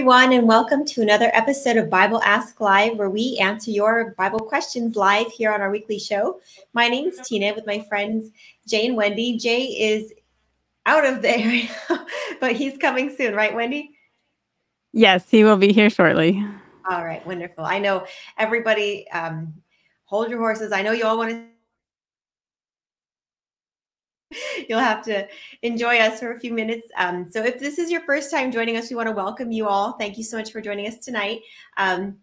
everyone, and welcome to another episode of Bible Ask Live, where we answer your Bible questions live here on our weekly show. My name is Tina with my friends Jay and Wendy. Jay is out of there, but he's coming soon, right, Wendy? Yes, he will be here shortly. All right, wonderful. I know everybody, um, hold your horses. I know you all want to You'll have to enjoy us for a few minutes. Um, so, if this is your first time joining us, we want to welcome you all. Thank you so much for joining us tonight. Um,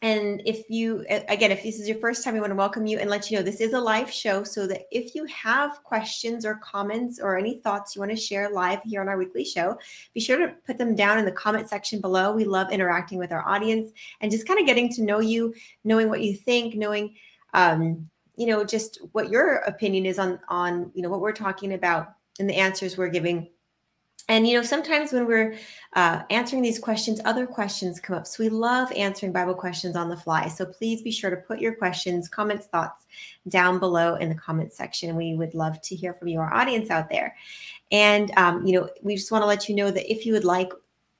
and if you, again, if this is your first time, we want to welcome you and let you know this is a live show. So that if you have questions or comments or any thoughts you want to share live here on our weekly show, be sure to put them down in the comment section below. We love interacting with our audience and just kind of getting to know you, knowing what you think, knowing um, you know just what your opinion is on on you know what we're talking about and the answers we're giving. And you know sometimes when we're uh, answering these questions other questions come up. So we love answering bible questions on the fly. So please be sure to put your questions comments thoughts down below in the comment section. We would love to hear from your audience out there. And um, you know we just want to let you know that if you would like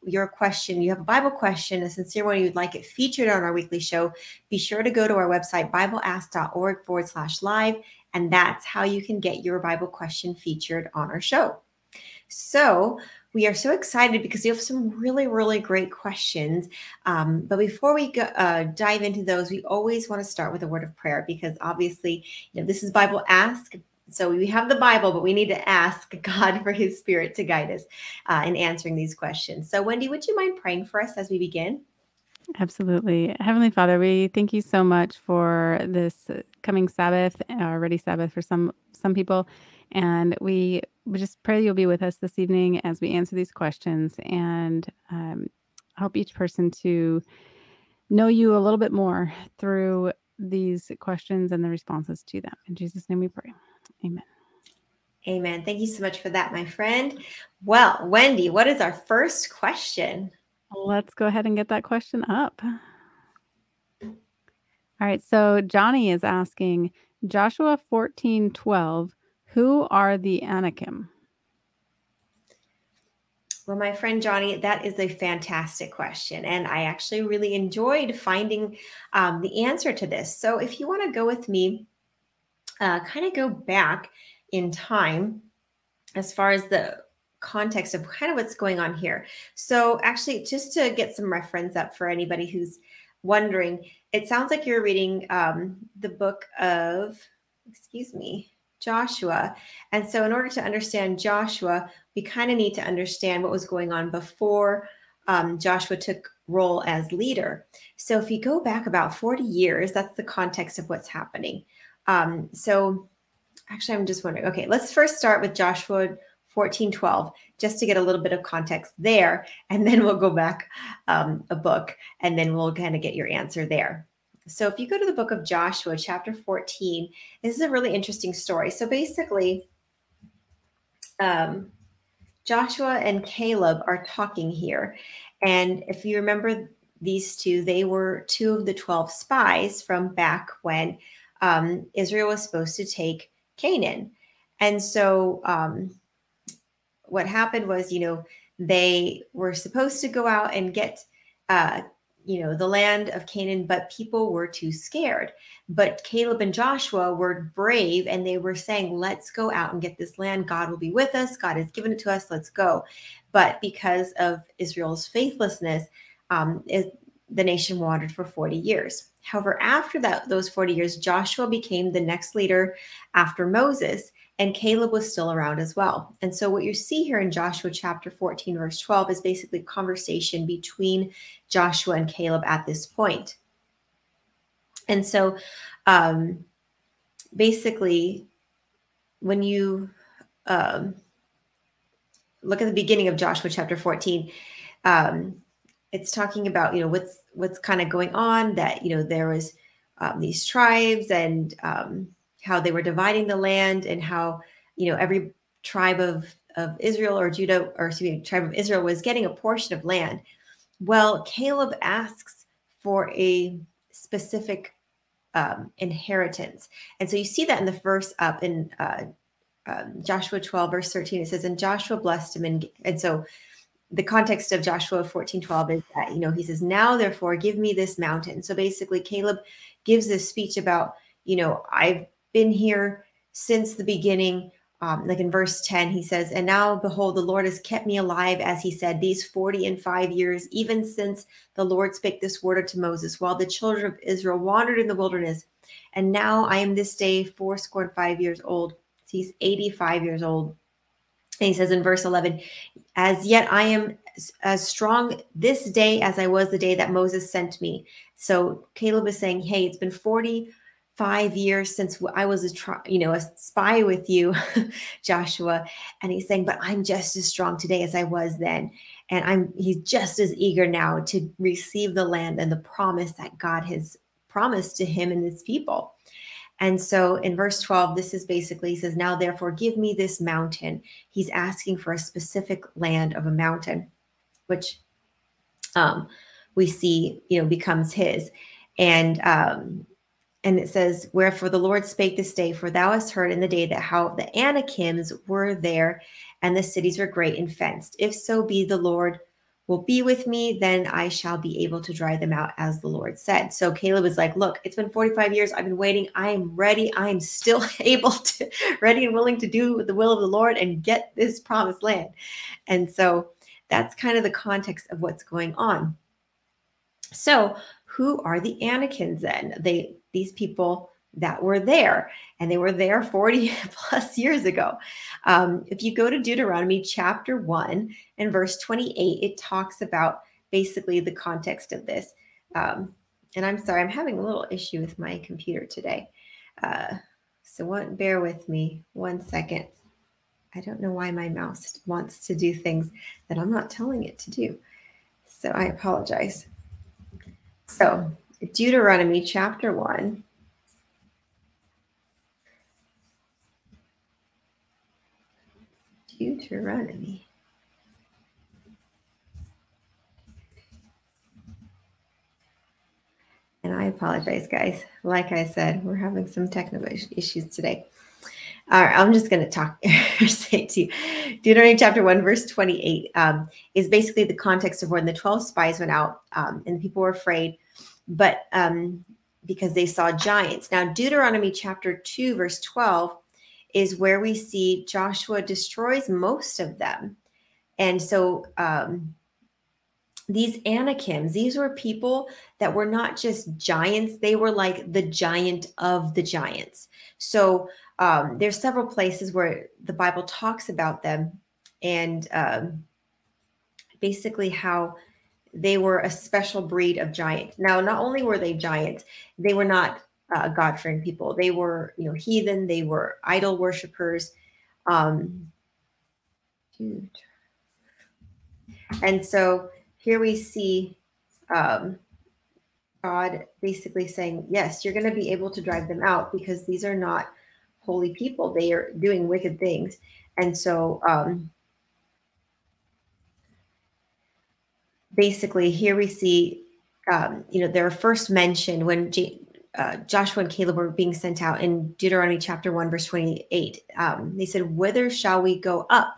your question, you have a Bible question, a sincere one, you'd like it featured on our weekly show, be sure to go to our website, bibleask.org forward slash live. And that's how you can get your Bible question featured on our show. So, we are so excited because you have some really, really great questions. Um, but before we go, uh, dive into those, we always want to start with a word of prayer because obviously, you know, this is Bible Ask, so we have the Bible, but we need to ask God for his spirit to guide us uh, in answering these questions. So, Wendy, would you mind praying for us as we begin? Absolutely. Heavenly Father, we thank you so much for this coming Sabbath, already Sabbath for some some people. And we, we just pray you'll be with us this evening as we answer these questions and um, help each person to know you a little bit more through these questions and the responses to them. In Jesus' name we pray. Amen. Amen. Thank you so much for that, my friend. Well, Wendy, what is our first question? Let's go ahead and get that question up. All right. So Johnny is asking Joshua 14 12, who are the Anakim? Well, my friend Johnny, that is a fantastic question. And I actually really enjoyed finding um, the answer to this. So if you want to go with me uh, kind of go back in time as far as the context of kind of what's going on here. So, actually, just to get some reference up for anybody who's wondering, it sounds like you're reading um, the book of, excuse me, Joshua. And so, in order to understand Joshua, we kind of need to understand what was going on before um, Joshua took role as leader. So, if you go back about 40 years, that's the context of what's happening. Um, so actually, I'm just wondering, okay, let's first start with Joshua 14, 12, just to get a little bit of context there. And then we'll go back um, a book and then we'll kind of get your answer there. So if you go to the book of Joshua, chapter 14, this is a really interesting story. So basically, um, Joshua and Caleb are talking here. And if you remember these two, they were two of the 12 spies from back when um, Israel was supposed to take Canaan. And so um, what happened was, you know, they were supposed to go out and get, uh, you know, the land of Canaan, but people were too scared. But Caleb and Joshua were brave and they were saying, let's go out and get this land. God will be with us. God has given it to us. Let's go. But because of Israel's faithlessness, um, it, the nation wandered for 40 years. However, after that, those 40 years, Joshua became the next leader after Moses, and Caleb was still around as well. And so, what you see here in Joshua chapter 14, verse 12, is basically a conversation between Joshua and Caleb at this point. And so, um, basically, when you um, look at the beginning of Joshua chapter 14, um, it's talking about you know what's what's kind of going on that you know there was um, these tribes and um, how they were dividing the land and how you know every tribe of of Israel or Judah or excuse me tribe of Israel was getting a portion of land. Well, Caleb asks for a specific um, inheritance, and so you see that in the verse up in uh, um, Joshua 12 verse 13. It says, "And Joshua blessed him," and and so the context of Joshua 14 12 is that, you know, he says, Now therefore give me this mountain. So basically, Caleb gives this speech about, you know, I've been here since the beginning. Um, like in verse 10, he says, And now behold, the Lord has kept me alive, as he said, these 40 and five years, even since the Lord spake this word unto Moses, while the children of Israel wandered in the wilderness. And now I am this day fourscore and five years old. He's 85 years old. He says in verse 11, As yet I am as strong this day as I was the day that Moses sent me. So Caleb is saying, Hey, it's been 45 years since I was a you know a spy with you, Joshua. And he's saying, But I'm just as strong today as I was then. And I'm he's just as eager now to receive the land and the promise that God has promised to him and his people. And so in verse 12, this is basically, he says, Now therefore give me this mountain. He's asking for a specific land of a mountain, which um, we see, you know, becomes his. And um, and it says, Wherefore the Lord spake this day, for thou hast heard in the day that how the Anakims were there, and the cities were great and fenced. If so be the Lord will be with me, then I shall be able to drive them out, as the Lord said. So Caleb is like, Look, it's been 45 years. I've been waiting. I am ready. I am still able to, ready and willing to do the will of the Lord and get this promised land. And so that's kind of the context of what's going on. So, who are the Anakims then? They, these people that were there and they were there 40 plus years ago. Um, if you go to deuteronomy chapter 1 and verse 28 it talks about basically the context of this. Um, and i'm sorry i'm having a little issue with my computer today. Uh, so what bear with me one second. I don't know why my mouse wants to do things that i'm not telling it to do. So i apologize. So deuteronomy chapter 1 Deuteronomy. And I apologize, guys. Like I said, we're having some technical issues today. All right, I'm just going to talk, say to you. Deuteronomy chapter 1, verse 28 um, is basically the context of when the 12 spies went out um, and people were afraid, but um, because they saw giants. Now, Deuteronomy chapter 2, verse 12 is where we see Joshua destroys most of them. And so um, these Anakims, these were people that were not just giants, they were like the giant of the giants. So um, there's several places where the Bible talks about them and um, basically how they were a special breed of giant. Now, not only were they giants, they were not uh, God fearing people. They were, you know, heathen. They were idol worshippers. Um, and so here we see um, God basically saying, yes, you're going to be able to drive them out because these are not holy people. They are doing wicked things. And so um, basically, here we see, um, you know, they're first mentioned when J- uh, Joshua and Caleb were being sent out in Deuteronomy chapter 1, verse 28. Um, they said, Whither shall we go up?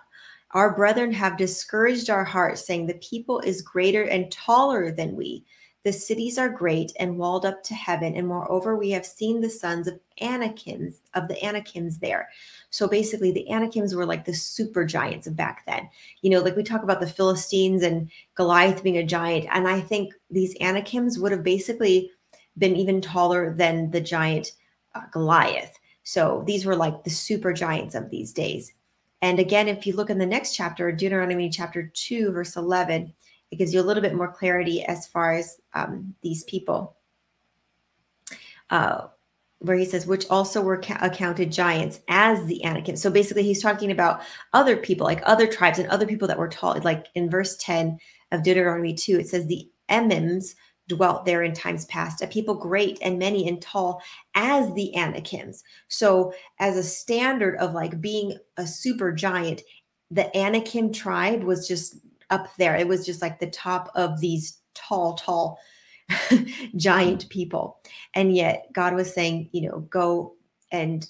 Our brethren have discouraged our hearts, saying, The people is greater and taller than we. The cities are great and walled up to heaven. And moreover, we have seen the sons of Anakims, of the Anakims there. So basically, the Anakims were like the super giants of back then. You know, like we talk about the Philistines and Goliath being a giant. And I think these Anakims would have basically been even taller than the giant uh, Goliath. So these were like the super giants of these days. And again, if you look in the next chapter, Deuteronomy chapter 2, verse 11, it gives you a little bit more clarity as far as um, these people, uh, where he says, which also were ca- accounted giants as the Anakim. So basically, he's talking about other people, like other tribes and other people that were tall. Like in verse 10 of Deuteronomy 2, it says, the Emims dwelt there in times past, a people great and many and tall as the Anakims. So, as a standard of like being a super giant, the Anakim tribe was just up there. It was just like the top of these tall, tall giant people. And yet, God was saying, you know, go and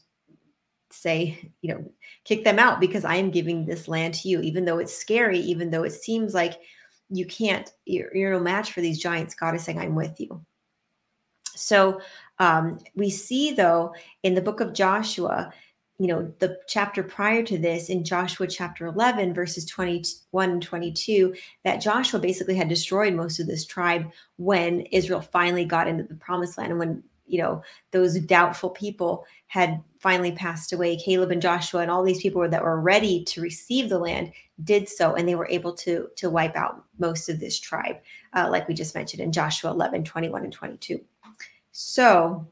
say, you know, kick them out because I am giving this land to you, even though it's scary, even though it seems like you can't, you're, you're no match for these giants. God is saying, I'm with you. So um, we see, though, in the book of Joshua, you know, the chapter prior to this in Joshua chapter 11, verses 21 and 22, that Joshua basically had destroyed most of this tribe when Israel finally got into the promised land. And when, you know, those doubtful people had finally passed away, Caleb and Joshua and all these people that were ready to receive the land did so. And they were able to, to wipe out most of this tribe, uh, like we just mentioned in Joshua 11, 21 and 22. So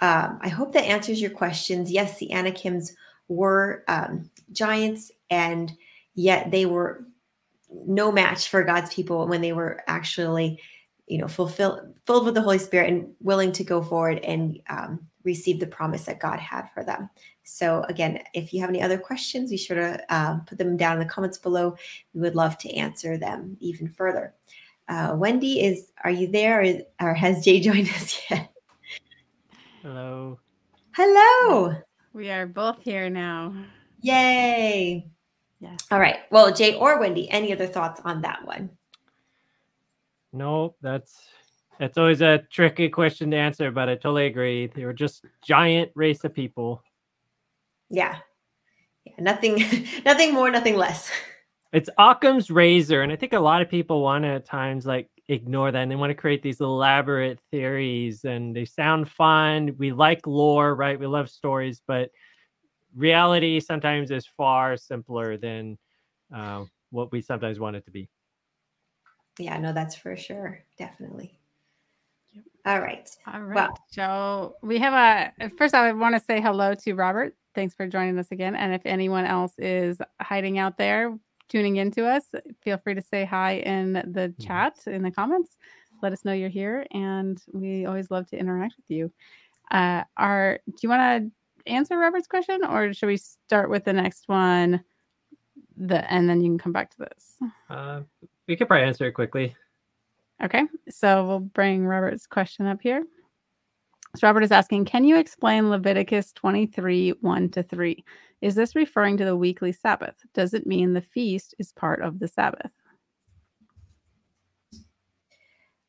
um, I hope that answers your questions. Yes, the Anakims were um, giants, and yet they were no match for God's people when they were actually, you know, fulfilled filled with the Holy Spirit and willing to go forward and um, receive the promise that God had for them. So again, if you have any other questions, be sure to uh, put them down in the comments below. We would love to answer them even further. Uh, Wendy, is are you there, or, or has Jay joined us yet? Hello. Hello. We are both here now. Yay. Yes. All right. Well, Jay or Wendy, any other thoughts on that one? No, that's that's always a tricky question to answer, but I totally agree. They were just giant race of people. Yeah. Yeah. Nothing, nothing more, nothing less. It's Occam's razor, and I think a lot of people want to at times like ignore that, and they want to create these elaborate theories, and they sound fun. We like lore, right? We love stories, but reality sometimes is far simpler than uh, what we sometimes want it to be. Yeah, no, that's for sure. Definitely. All right. All right. Well, so we have a first, I want to say hello to Robert. Thanks for joining us again. And if anyone else is hiding out there, tuning into us, feel free to say hi in the mm-hmm. chat in the comments. Let us know you're here, and we always love to interact with you. Uh, are do you want to answer Robert's question, or should we start with the next one? The and then you can come back to this. Uh, we could probably answer it quickly. Okay, so we'll bring Robert's question up here. So Robert is asking, can you explain Leviticus 23, 1 to 3? Is this referring to the weekly Sabbath? Does it mean the feast is part of the Sabbath?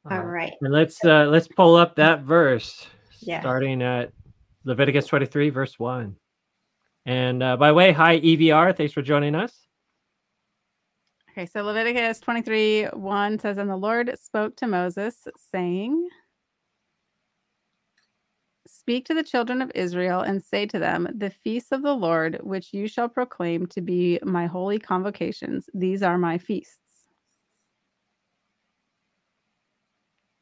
All right. And let's uh, let's pull up that verse. Yeah. Starting at Leviticus 23, verse 1. And uh, by the way, hi EVR, thanks for joining us. Okay, so Leviticus 23, 1 says, And the Lord spoke to Moses, saying, Speak to the children of Israel and say to them, The feasts of the Lord, which you shall proclaim to be my holy convocations, these are my feasts.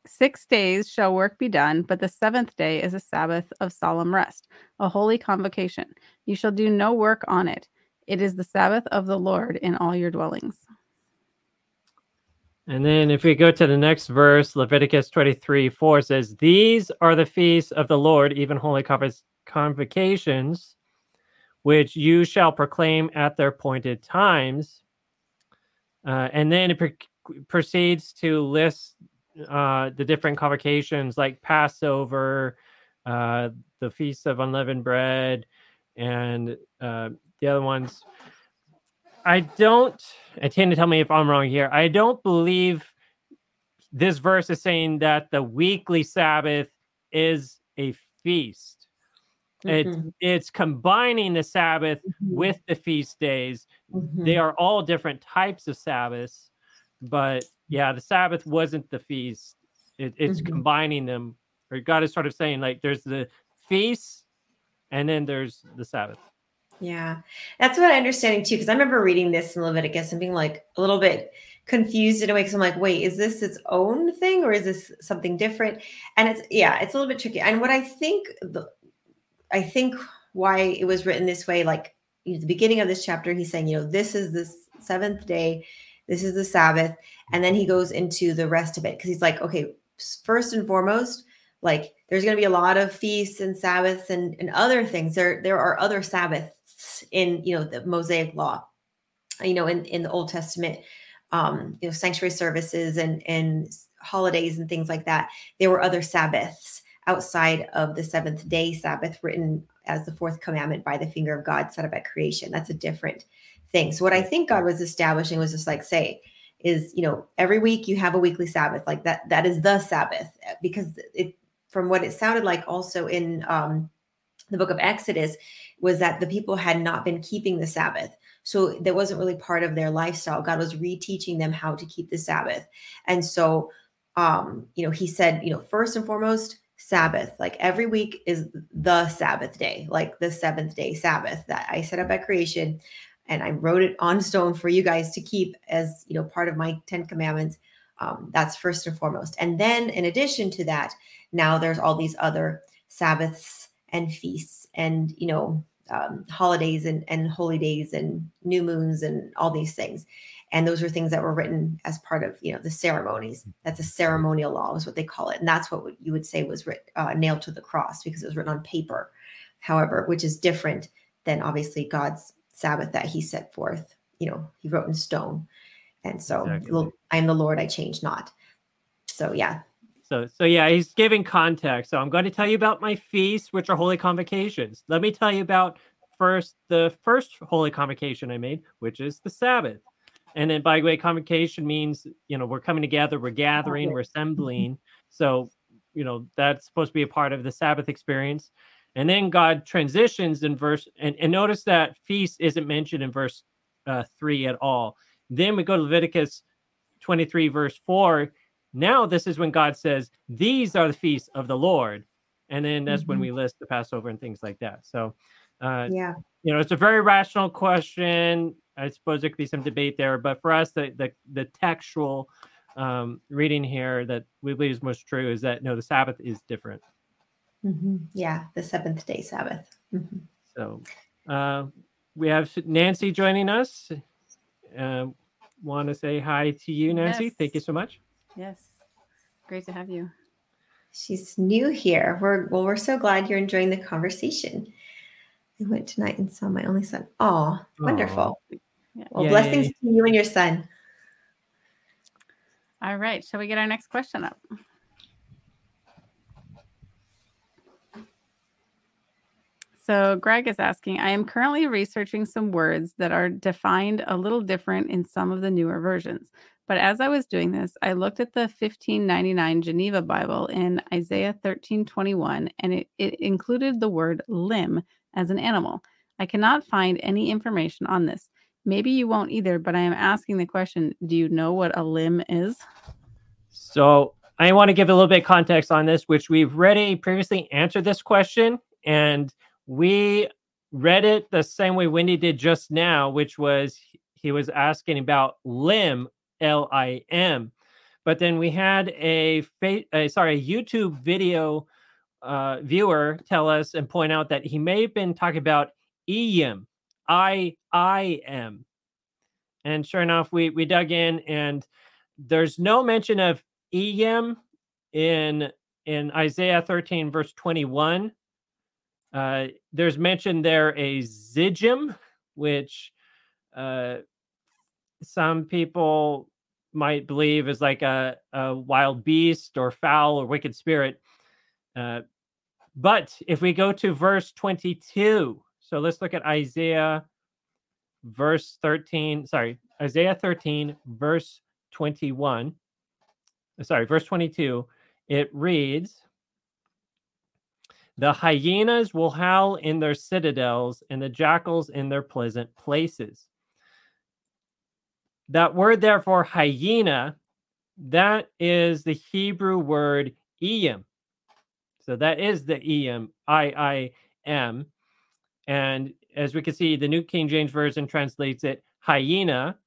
Six days shall work be done, but the seventh day is a Sabbath of solemn rest, a holy convocation. You shall do no work on it. It is the Sabbath of the Lord in all your dwellings. And then if we go to the next verse, Leviticus 23 4 says, These are the feasts of the Lord, even holy convocations, which you shall proclaim at their appointed times. Uh, and then it pre- proceeds to list uh, the different convocations like Passover, uh, the Feast of Unleavened Bread, and uh, the other ones. I don't, and to tell me if I'm wrong here. I don't believe this verse is saying that the weekly Sabbath is a feast. Mm-hmm. It's it's combining the Sabbath mm-hmm. with the feast days. Mm-hmm. They are all different types of Sabbaths, but yeah, the Sabbath wasn't the feast. It, it's mm-hmm. combining them. Or God is sort of saying like there's the feast, and then there's the Sabbath. Yeah, that's what I'm understanding too. Because I remember reading this in Leviticus and being like a little bit confused in a way. Because I'm like, wait, is this its own thing or is this something different? And it's yeah, it's a little bit tricky. And what I think, the, I think why it was written this way, like at the beginning of this chapter, he's saying, you know, this is the seventh day, this is the Sabbath, and then he goes into the rest of it because he's like, okay, first and foremost, like there's going to be a lot of feasts and sabbaths and, and other things there there are other sabbaths in you know the Mosaic law, you know in in the Old Testament, um, you know sanctuary services and and holidays and things like that. There were other Sabbaths outside of the seventh day Sabbath written as the fourth commandment by the finger of God set up at creation. That's a different thing. So what I think God was establishing was just like say is, you know, every week you have a weekly Sabbath. Like that that is the Sabbath because it from what it sounded like also in um the book of Exodus was that the people had not been keeping the Sabbath. So that wasn't really part of their lifestyle. God was reteaching them how to keep the Sabbath. And so um, you know, he said, you know, first and foremost, Sabbath. Like every week is the Sabbath day, like the seventh day Sabbath that I set up at creation. And I wrote it on stone for you guys to keep as, you know, part of my 10 commandments. Um, that's first and foremost. And then in addition to that, now there's all these other Sabbaths and feasts and, you know, um, holidays and, and holy days and new moons and all these things. And those are things that were written as part of you know the ceremonies. That's a ceremonial law is what they call it. And that's what you would say was writ, uh, nailed to the cross because it was written on paper. However which is different than obviously god's sabbath that he set forth you know he wrote in stone. And so exactly. i am the lord i change not. So yeah so so yeah he's giving context so i'm going to tell you about my feasts which are holy convocations let me tell you about first the first holy convocation i made which is the sabbath and then by the way, convocation means, you know, we're coming together, we're gathering, we're assembling. So, you know, that's supposed to be a part of the Sabbath experience. And then God transitions in verse, and, and notice that feast isn't mentioned in verse uh, three at all. Then we go to Leviticus 23, verse four. Now, this is when God says, These are the feasts of the Lord. And then that's mm-hmm. when we list the Passover and things like that. So, uh, yeah, you know, it's a very rational question. I suppose there could be some debate there, but for us, the the, the textual um, reading here that we believe is most true is that no, the Sabbath is different. Mm-hmm. Yeah, the seventh day Sabbath. Mm-hmm. So uh, we have Nancy joining us. Uh, Want to say hi to you, Nancy? Yes. Thank you so much. Yes, great to have you. She's new here. We're well. We're so glad you're enjoying the conversation. I went tonight and saw my only son. Oh, wonderful. Well, Yay. blessings to you and your son. All right. Shall we get our next question up? So, Greg is asking I am currently researching some words that are defined a little different in some of the newer versions. But as I was doing this, I looked at the 1599 Geneva Bible in Isaiah 13:21 and it, it included the word lim as an animal. I cannot find any information on this. Maybe you won't either, but I am asking the question Do you know what a lim is? So I want to give a little bit of context on this, which we've already previously answered this question. And we read it the same way Wendy did just now, which was he was asking about lim, L I M. But then we had a, a sorry, a YouTube video uh, viewer tell us and point out that he may have been talking about Iyim, I I. And sure enough, we we dug in, and there's no mention of Iyim in in Isaiah 13 verse 21. Uh, there's mentioned there a Zijim, which uh, some people might believe is like a, a wild beast or foul or wicked spirit. Uh, but if we go to verse 22, so let's look at Isaiah verse 13. Sorry, Isaiah 13, verse 21. Sorry, verse 22. It reads, The hyenas will howl in their citadels, and the jackals in their pleasant places. That word, therefore, hyena, that is the Hebrew word iyim. So that is the iyim, I I M. And as we can see, the New King James Version translates it hyena.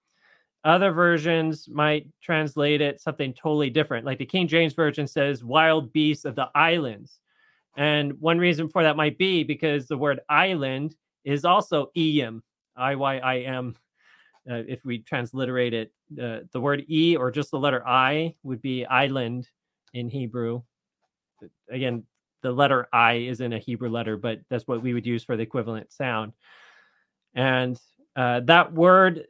Other versions might translate it something totally different. Like the King James Version says wild beasts of the islands. And one reason for that might be because the word island is also Iyim, I Y I M. Uh, if we transliterate it, uh, the word E or just the letter I would be island in Hebrew. Again, the letter I isn't a Hebrew letter, but that's what we would use for the equivalent sound. And uh, that word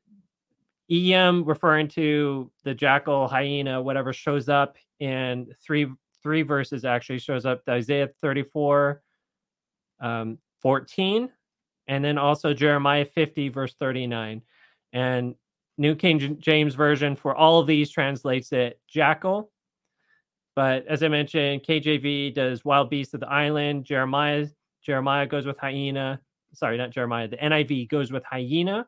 em referring to the jackal, hyena, whatever shows up in three three verses actually shows up Isaiah 34, um, 14, and then also Jeremiah 50, verse 39. And New King James Version for all of these translates it jackal. But as I mentioned, KJV does wild beast of the island. Jeremiah Jeremiah goes with hyena. Sorry, not Jeremiah. The NIV goes with hyena.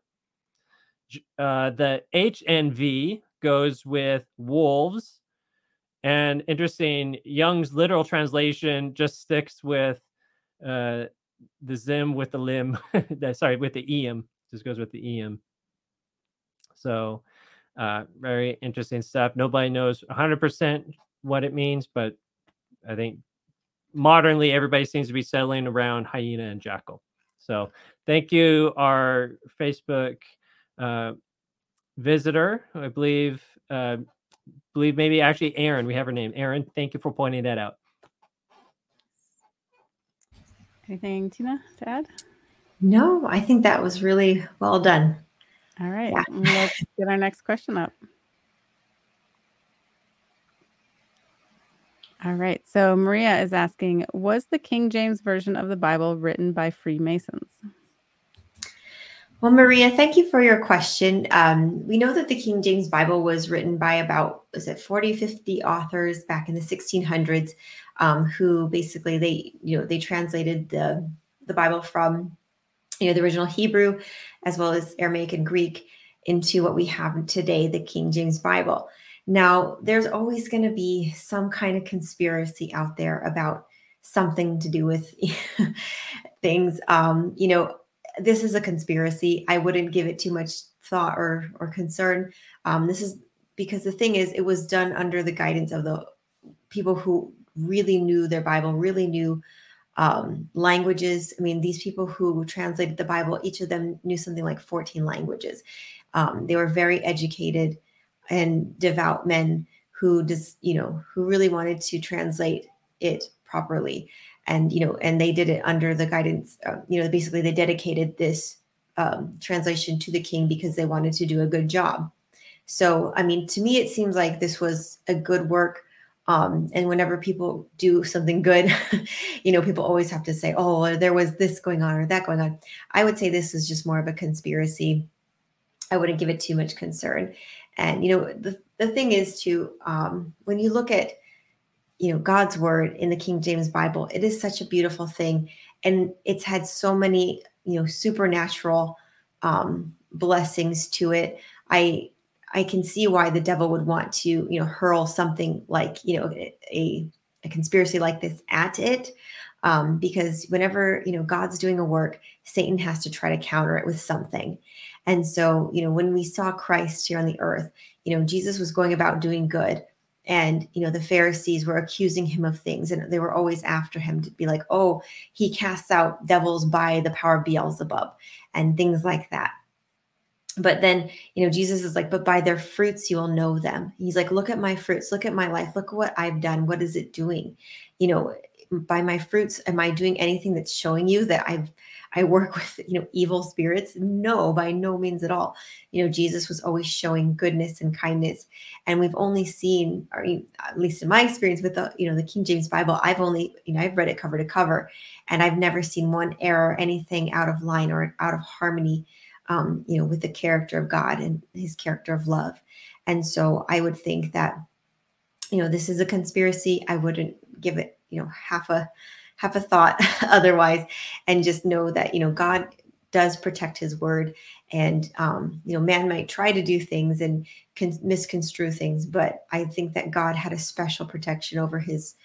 Uh, the HNV goes with wolves. And interesting, Young's literal translation just sticks with uh, the zim with the lim. sorry, with the em. Just goes with the em. So, uh, very interesting stuff. Nobody knows 100% what it means, but I think modernly everybody seems to be settling around hyena and jackal. So, thank you, our Facebook uh, visitor. I believe, uh, believe maybe actually Aaron. We have her name, Aaron. Thank you for pointing that out. Anything, Tina, to add? No, I think that was really well done. All right. Yeah. Let's get our next question up. All right. So Maria is asking Was the King James Version of the Bible written by Freemasons? Well, Maria, thank you for your question. Um, we know that the King James Bible was written by about, was it 40, 50 authors back in the 1600s um, who basically they, you know, they translated the, the Bible from you know, the original Hebrew, as well as Aramaic and Greek, into what we have today, the King James Bible. Now, there's always going to be some kind of conspiracy out there about something to do with things. Um, you know, this is a conspiracy. I wouldn't give it too much thought or or concern. Um, this is because the thing is, it was done under the guidance of the people who really knew their Bible, really knew um, languages. I mean, these people who translated the Bible, each of them knew something like 14 languages. Um, they were very educated and devout men who just, you know, who really wanted to translate it properly. And, you know, and they did it under the guidance, uh, you know, basically they dedicated this um, translation to the king because they wanted to do a good job. So, I mean, to me, it seems like this was a good work um, and whenever people do something good, you know, people always have to say, oh, there was this going on or that going on. I would say this is just more of a conspiracy. I wouldn't give it too much concern. And, you know, the, the thing is to, um, when you look at, you know, God's word in the King James Bible, it is such a beautiful thing. And it's had so many, you know, supernatural um, blessings to it. I I can see why the devil would want to, you know, hurl something like, you know, a, a conspiracy like this at it. Um, because whenever, you know, God's doing a work, Satan has to try to counter it with something. And so, you know, when we saw Christ here on the earth, you know, Jesus was going about doing good. And, you know, the Pharisees were accusing him of things and they were always after him to be like, oh, he casts out devils by the power of Beelzebub and things like that but then you know jesus is like but by their fruits you will know them. He's like look at my fruits. Look at my life. Look at what i've done. What is it doing? You know by my fruits am i doing anything that's showing you that i've i work with you know evil spirits? No by no means at all. You know jesus was always showing goodness and kindness. And we've only seen or at least in my experience with the you know the king james bible i've only you know i've read it cover to cover. And i've never seen one error anything out of line or out of harmony um, you know, with the character of God and his character of love. And so I would think that, you know, this is a conspiracy. I wouldn't give it, you know, half a half a thought otherwise, and just know that, you know, God does protect his word. And um, you know, man might try to do things and misconstrue things, but I think that God had a special protection over his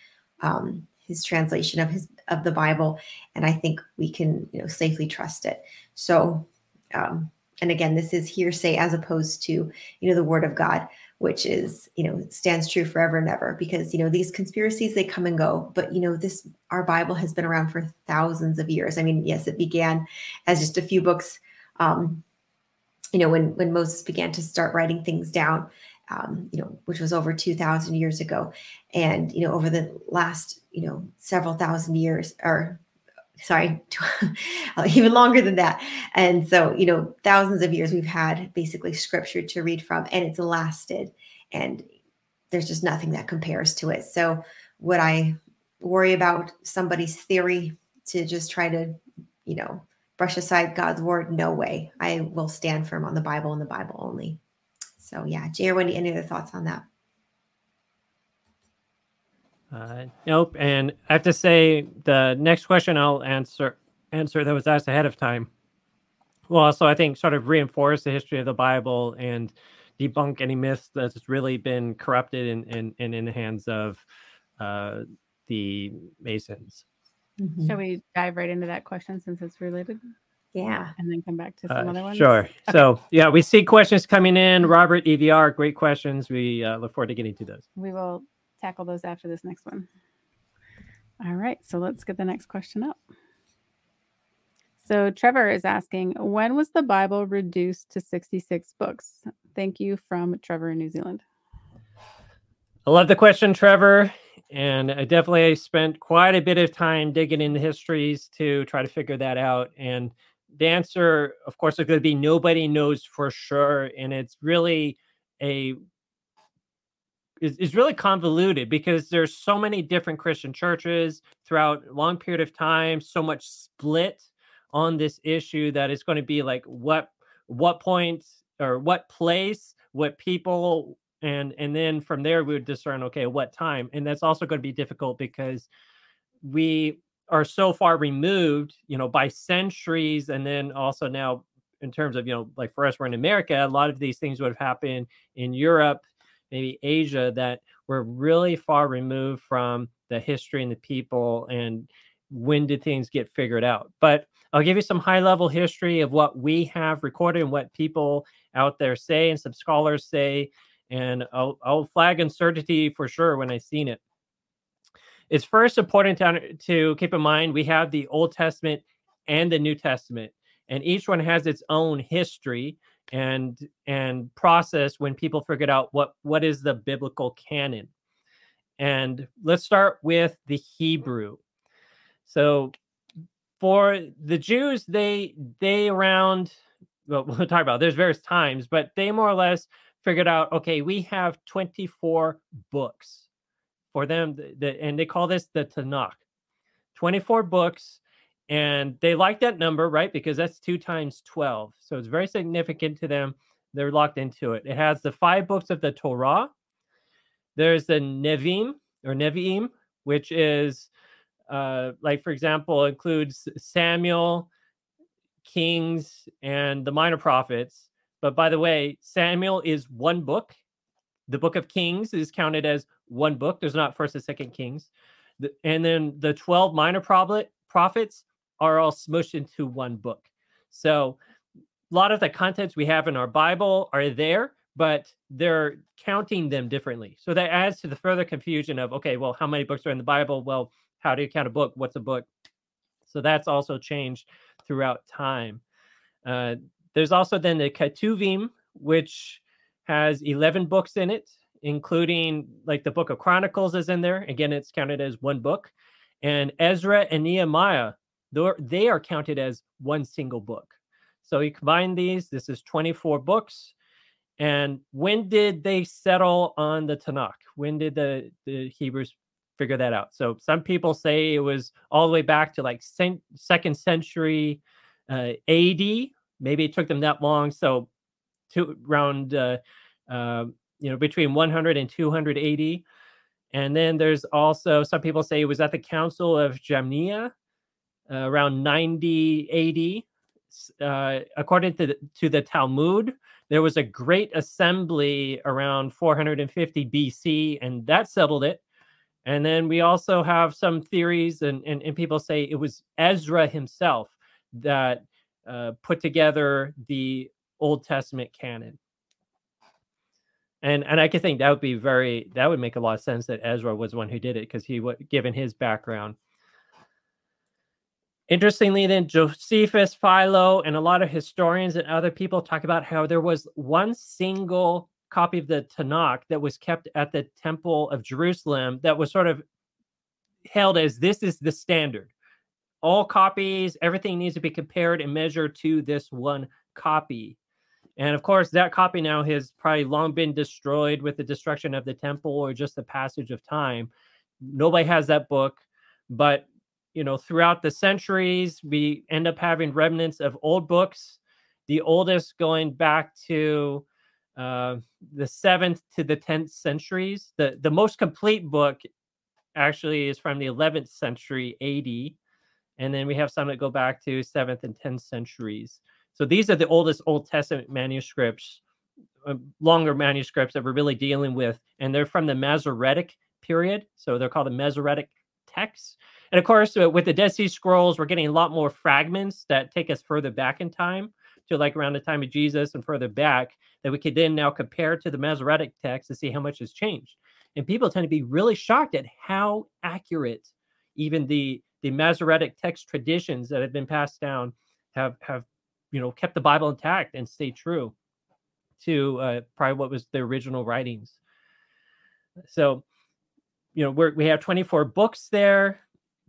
um, his translation of his of the Bible, and I think we can you know safely trust it. So um, and again this is hearsay as opposed to you know the word of god which is you know stands true forever and ever because you know these conspiracies they come and go but you know this our bible has been around for thousands of years. I mean yes it began as just a few books um you know when when moses began to start writing things down um, you know which was over 2000 years ago. And you know over the last you know several thousand years or sorry, even longer than that. And so, you know, thousands of years we've had basically scripture to read from, and it's lasted, and there's just nothing that compares to it. So, would I worry about somebody's theory to just try to, you know, brush aside God's word. No way. I will stand firm on the Bible and the Bible only. So yeah, Jay or Wendy, any other thoughts on that? Uh, nope. And I have to say, the next question I'll answer answer that was asked ahead of time will also, I think, sort of reinforce the history of the Bible and debunk any myths that's really been corrupted and in, in, in, the hands of uh, the Masons. Mm-hmm. Shall we dive right into that question since it's related? Yeah. And then come back to some uh, other ones? Sure. Okay. So, yeah, we see questions coming in. Robert, EVR, great questions. We uh, look forward to getting to those. We will tackle those after this next one. All right. So, let's get the next question up. So, Trevor is asking, when was the Bible reduced to 66 books? Thank you from Trevor in New Zealand. I love the question, Trevor. And I definitely spent quite a bit of time digging into histories to try to figure that out. And the answer, of course, is going to be nobody knows for sure. And it's really a is, is really convoluted because there's so many different Christian churches throughout a long period of time, so much split on this issue that it's going to be like what what point or what place, what people and and then from there we would discern okay what time and that's also going to be difficult because we are so far removed you know by centuries and then also now in terms of you know like for us we're in america a lot of these things would have happened in europe maybe asia that we're really far removed from the history and the people and when did things get figured out but i'll give you some high level history of what we have recorded and what people out there say and some scholars say and I'll, I'll flag uncertainty for sure when I've seen it. It's first important to, to keep in mind we have the Old Testament and the New Testament, and each one has its own history and and process when people figured out what what is the biblical canon. And let's start with the Hebrew. So for the Jews, they they around well, we'll talk about there's various times, but they more or less figured out okay we have 24 books for them the, the, and they call this the tanakh 24 books and they like that number right because that's two times 12 so it's very significant to them they're locked into it it has the five books of the torah there's the nevim or neviim which is uh, like for example includes samuel kings and the minor prophets but by the way, Samuel is one book. The book of Kings is counted as one book. There's not first and second Kings. And then the 12 minor prophets are all smushed into one book. So a lot of the contents we have in our Bible are there, but they're counting them differently. So that adds to the further confusion of okay, well, how many books are in the Bible? Well, how do you count a book? What's a book? So that's also changed throughout time. Uh, there's also then the Ketuvim, which has 11 books in it, including like the book of Chronicles is in there. Again, it's counted as one book. And Ezra and Nehemiah, they are counted as one single book. So you combine these, this is 24 books. And when did they settle on the Tanakh? When did the, the Hebrews figure that out? So some people say it was all the way back to like second century uh, AD maybe it took them that long. So to around uh, uh, you know between 100 and 280. And then there's also some people say it was at the Council of Jamnia uh, around 90 80. Uh, according to the, to the Talmud, there was a great assembly around 450 BC, and that settled it. And then we also have some theories, and, and, and people say it was Ezra himself that uh, put together the Old Testament canon. And and I could think that would be very that would make a lot of sense that Ezra was the one who did it because he would given his background. Interestingly, then Josephus, Philo, and a lot of historians and other people talk about how there was one single copy of the Tanakh that was kept at the Temple of Jerusalem that was sort of held as this is the standard all copies, everything needs to be compared and measured to this one copy. And of course, that copy now has probably long been destroyed with the destruction of the temple or just the passage of time. Nobody has that book, but you know, throughout the centuries, we end up having remnants of old books, the oldest going back to uh, the seventh to the 10th centuries. The, the most complete book actually is from the 11th century AD. And then we have some that go back to 7th and 10th centuries. So these are the oldest Old Testament manuscripts, uh, longer manuscripts that we're really dealing with. And they're from the Masoretic period. So they're called the Masoretic texts. And of course, uh, with the Dead Sea Scrolls, we're getting a lot more fragments that take us further back in time to like around the time of Jesus and further back that we could then now compare to the Masoretic text to see how much has changed. And people tend to be really shocked at how accurate even the the Masoretic text traditions that have been passed down have have you know kept the Bible intact and stay true to uh, probably what was the original writings. So, you know, we we have 24 books there.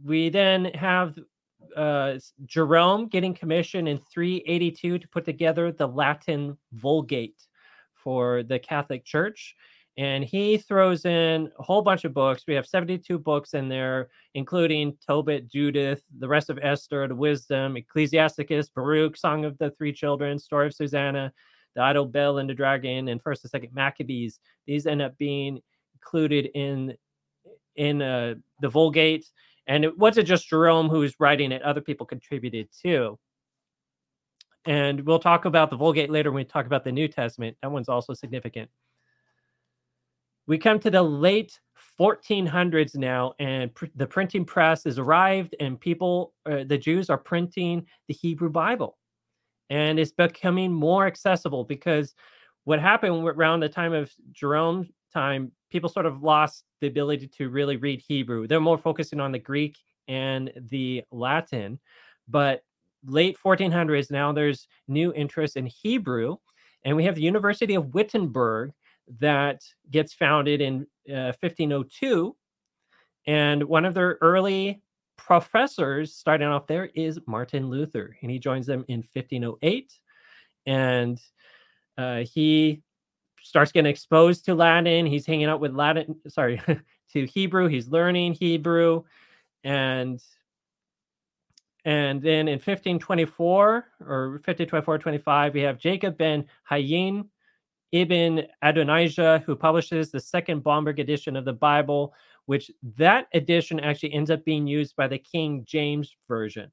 We then have uh, Jerome getting commissioned in 382 to put together the Latin Vulgate for the Catholic Church. And he throws in a whole bunch of books. We have 72 books in there, including Tobit, Judith, the rest of Esther, the Wisdom, Ecclesiasticus, Baruch, Song of the Three Children, Story of Susanna, the Idol Bel and the Dragon, and First and Second Maccabees. These end up being included in in uh, the Vulgate. And it wasn't just Jerome who was writing it, other people contributed too. And we'll talk about the Vulgate later when we talk about the New Testament. That one's also significant. We come to the late 1400s now, and pr- the printing press has arrived, and people, uh, the Jews, are printing the Hebrew Bible. And it's becoming more accessible because what happened around the time of Jerome's time, people sort of lost the ability to really read Hebrew. They're more focusing on the Greek and the Latin. But late 1400s, now there's new interest in Hebrew. And we have the University of Wittenberg that gets founded in uh, 1502. And one of their early professors starting off there is Martin Luther. And he joins them in 1508. And uh, he starts getting exposed to Latin. He's hanging out with Latin, sorry, to Hebrew. He's learning Hebrew. And and then in 1524 or 1524 25, we have Jacob ben Hayyim ibn Adonijah, who publishes the second Bomberg edition of the Bible, which that edition actually ends up being used by the King James Version.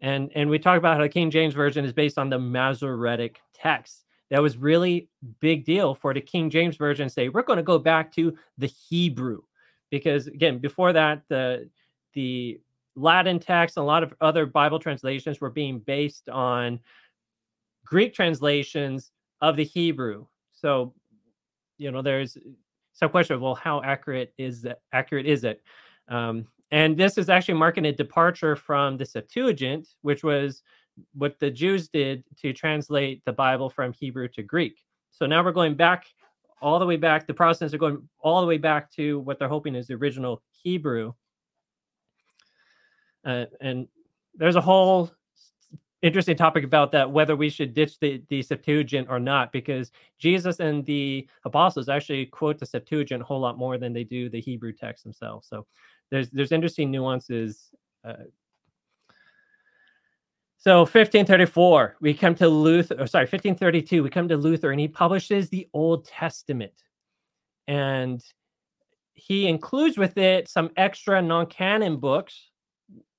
And, and we talk about how the King James Version is based on the Masoretic text that was really big deal for the King James version say we're going to go back to the Hebrew because again before that the the Latin text and a lot of other Bible translations were being based on Greek translations of the Hebrew. So you know there's some question of well how accurate is that accurate is it um, and this is actually marking a departure from the Septuagint, which was what the Jews did to translate the Bible from Hebrew to Greek. So now we're going back all the way back. The Protestants are going all the way back to what they're hoping is the original Hebrew. Uh, and there's a whole interesting topic about that whether we should ditch the, the Septuagint or not, because Jesus and the apostles actually quote the Septuagint a whole lot more than they do the Hebrew text themselves. So there's there's interesting nuances uh, so 1534, we come to Luther, or sorry, 1532, we come to Luther and he publishes the Old Testament. And he includes with it some extra non-canon books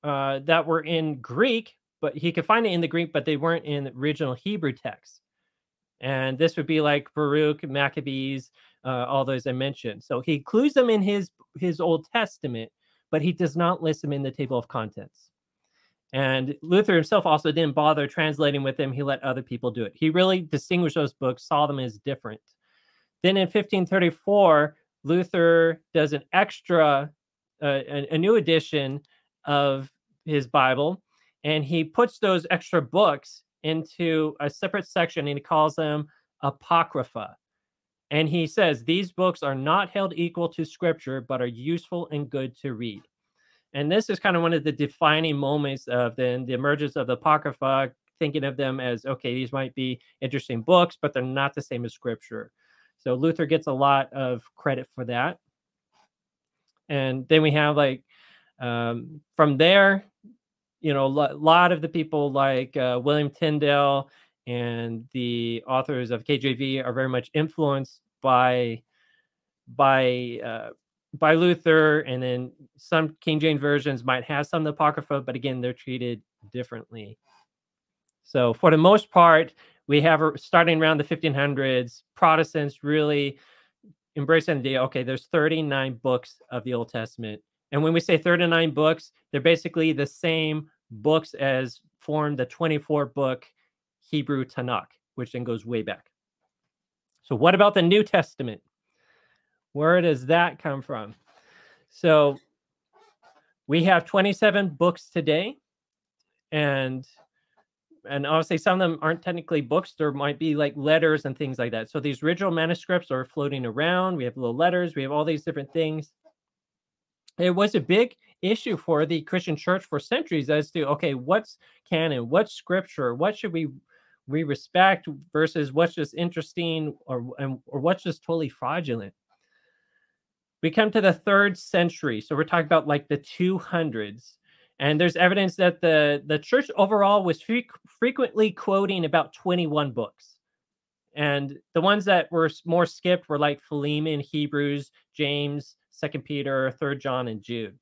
uh, that were in Greek, but he could find it in the Greek, but they weren't in the original Hebrew text. And this would be like Baruch, Maccabees, uh, all those I mentioned. So he includes them in his his Old Testament, but he does not list them in the table of contents. And Luther himself also didn't bother translating with them. He let other people do it. He really distinguished those books, saw them as different. Then in 1534, Luther does an extra, uh, a, a new edition of his Bible, and he puts those extra books into a separate section and he calls them Apocrypha. And he says these books are not held equal to scripture, but are useful and good to read. And this is kind of one of the defining moments of then the emergence of the Apocrypha, thinking of them as okay, these might be interesting books, but they're not the same as scripture. So Luther gets a lot of credit for that. And then we have like Um, from there, you know, a lo- lot of the people like uh, William Tyndale and the authors of KJV are very much influenced by by uh, by Luther, and then some King James versions might have some apocrypha, but again, they're treated differently. So, for the most part, we have starting around the 1500s, Protestants really embracing the idea. Okay, there's 39 books of the Old Testament, and when we say 39 books, they're basically the same books as form the 24 book Hebrew Tanakh, which then goes way back. So, what about the New Testament? Where does that come from? So, we have 27 books today, and and obviously some of them aren't technically books there might be like letters and things like that. So these original manuscripts are floating around we have little letters we have all these different things. It was a big issue for the christian church for centuries as to okay what's canon? What's scripture? What should we we respect versus what's just interesting or and, or what's just totally fraudulent we come to the third century so we're talking about like the 200s and there's evidence that the the church overall was fre- frequently quoting about 21 books and the ones that were more skipped were like philemon hebrews james second peter third john and jude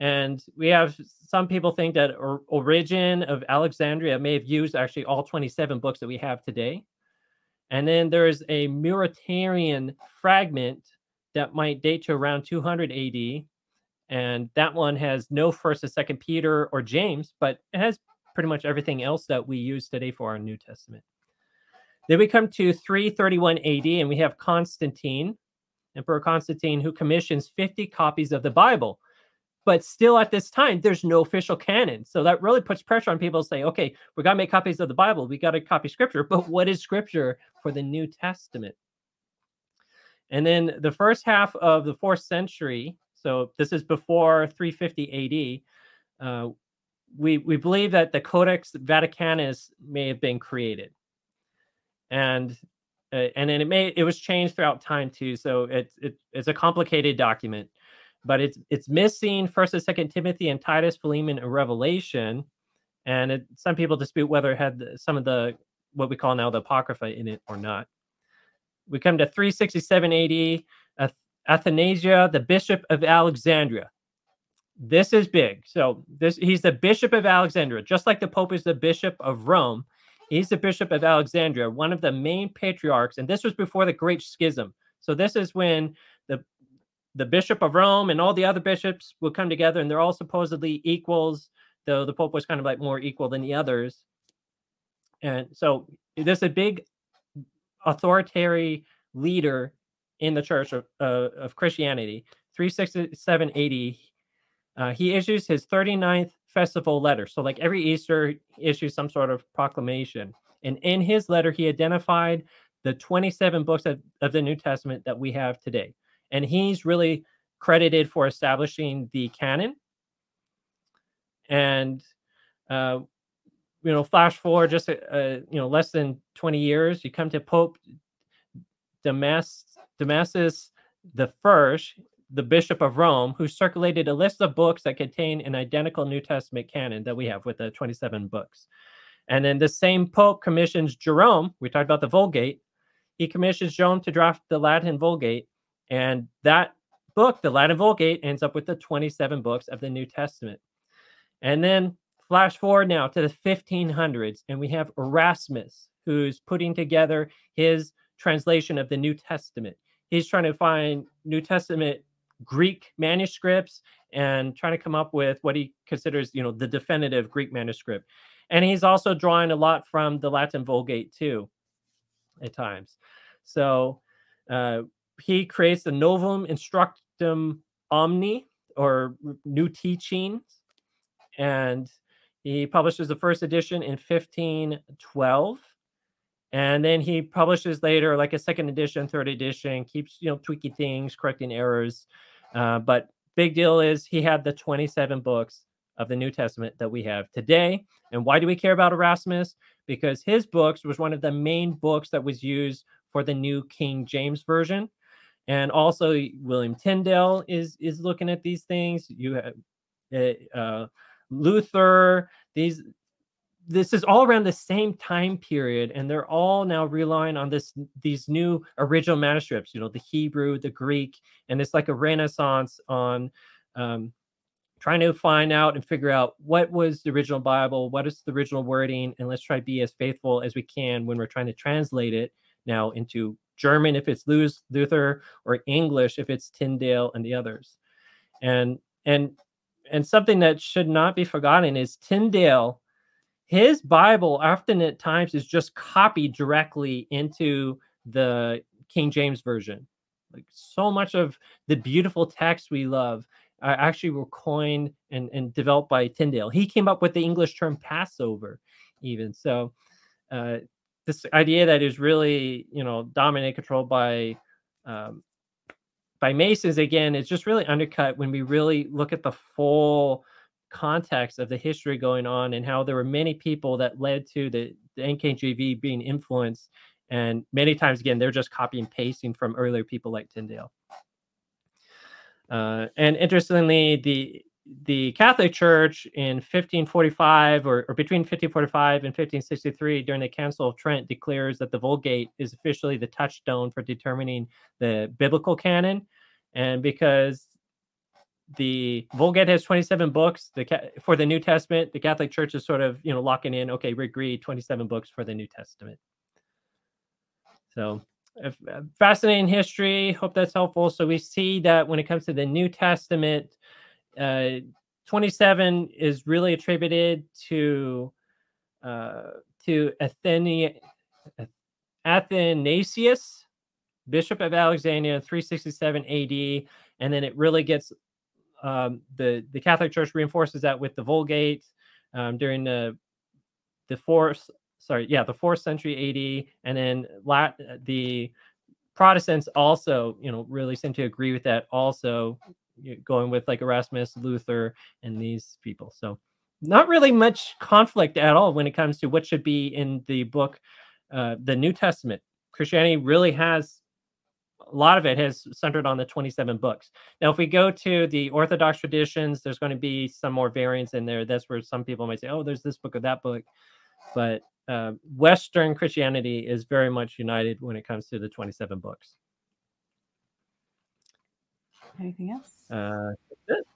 and we have some people think that Origen of Alexandria may have used actually all 27 books that we have today. And then there's a Muratorian fragment that might date to around 200 AD. And that one has no first or second Peter or James, but it has pretty much everything else that we use today for our New Testament. Then we come to 331 AD, and we have Constantine, Emperor Constantine, who commissions 50 copies of the Bible. But still at this time there's no official canon. So that really puts pressure on people to say okay we got to make copies of the bible. We got to copy scripture. But what is scripture for the new testament and then the first half of the fourth century so this is before 350 ad uh, we we believe that the codex vaticanus may have been created and uh, and then it may it was changed throughout time too so it's it, it's a complicated document but it's it's missing First and Second Timothy and Titus, Philemon, and Revelation. And it, some people dispute whether it had some of the what we call now the Apocrypha in it or not. We come to 367 AD, Athanasius, the Bishop of Alexandria. This is big. So this he's the Bishop of Alexandria, just like the Pope is the Bishop of Rome. He's the Bishop of Alexandria, one of the main patriarchs, and this was before the Great Schism. So this is when the the Bishop of Rome and all the other bishops will come together, and they're all supposedly equals, though the Pope was kind of like more equal than the others. And so there's a big authoritarian leader in the Church of, uh, of Christianity. 367 AD, uh, he issues his 39th festival letter. So, like every Easter, he issues some sort of proclamation. And in his letter, he identified the 27 books of, of the New Testament that we have today and he's really credited for establishing the canon. And uh, you know, flash forward just a, you know less than twenty years, you come to Pope Damas Damasus the First, the Bishop of Rome, who circulated a list of books that contain an identical New Testament canon that we have with the twenty-seven books. And then the same Pope commissions Jerome. We talked about the Vulgate. He commissions Jerome to draft the Latin Vulgate, and that book, the Latin Vulgate, ends up with the 27 books of the New Testament. And then flash forward now to the 1500s, and we have Erasmus, who's putting together his translation of the New Testament. He's trying to find New Testament Greek manuscripts and trying to come up with what he considers, you know, the definitive Greek manuscript. And he's also drawing a lot from the Latin Vulgate too, at times. So uh, he creates the Novum Instructum Omni or New Teachings, and he publishes the first edition in 1512. And then he publishes later, like a second edition, third edition, keeps you know tweaking things, correcting errors. Uh, but big deal is he had the 27 books of the New Testament that we have today. And why do we care about Erasmus? Because his books was one of the main books that was used for the New King James Version. and also William Tyndale is is looking at these things. You have uh, uh, Luther. These this is all around the same time period and they're all now relying on this these new original manuscripts you know the hebrew the greek and it's like a renaissance on um, trying to find out and figure out what was the original bible what is the original wording and let's try to be as faithful as we can when we're trying to translate it now into german if it's luther or english if it's tyndale and the others and and and something that should not be forgotten is tyndale his Bible often at times is just copied directly into the King James version. Like so much of the beautiful text we love uh, actually were coined and, and developed by Tyndale. He came up with the English term Passover, even. So uh, this idea that is really, you know, dominated, controlled by um, by Masons again, it's just really undercut when we really look at the full context of the history going on and how there were many people that led to the, the NKJV being influenced. And many times, again, they're just copying and pasting from earlier people like Tyndale. Uh, and interestingly, the the Catholic Church in 1545 or, or, between 1545 and 1563 during the Council of Trent declares that the Vulgate is officially the touchstone for determining the biblical canon. And because the Vulgate has 27 books. The for the New Testament, the Catholic Church is sort of you know locking in. Okay, we agree 27 books for the New Testament. So fascinating history. Hope that's helpful. So we see that when it comes to the New Testament, uh, 27 is really attributed to uh, to Atheni- Athanasius, Bishop of Alexandria, 367 AD, and then it really gets um, the the Catholic Church reinforces that with the Vulgate um, during the the fourth sorry yeah the fourth century AD, and then Lat, the Protestants also you know really seem to agree with that also going with like Erasmus, Luther, and these people. So not really much conflict at all when it comes to what should be in the book, uh, the New Testament. Christianity really has a lot of it has centered on the 27 books. Now, if we go to the Orthodox traditions, there's going to be some more variants in there. That's where some people might say, oh, there's this book or that book. But uh, Western Christianity is very much united when it comes to the 27 books. Anything else? Uh,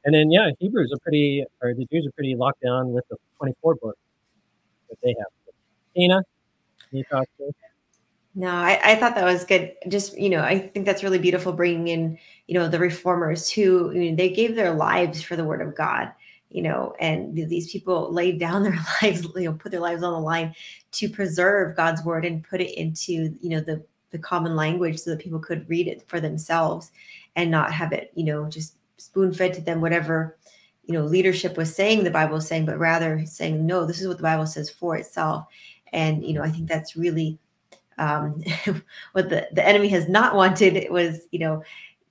and then, yeah, Hebrews are pretty, or the Jews are pretty locked down with the 24 books that they have. Tina, can you talk to us? No, I, I thought that was good. Just, you know, I think that's really beautiful bringing in, you know, the reformers who, you know, they gave their lives for the word of God, you know, and these people laid down their lives, you know, put their lives on the line to preserve God's word and put it into, you know, the, the common language so that people could read it for themselves and not have it, you know, just spoon fed to them, whatever, you know, leadership was saying the Bible was saying, but rather saying, no, this is what the Bible says for itself. And, you know, I think that's really, um, what the, the enemy has not wanted It was, you know,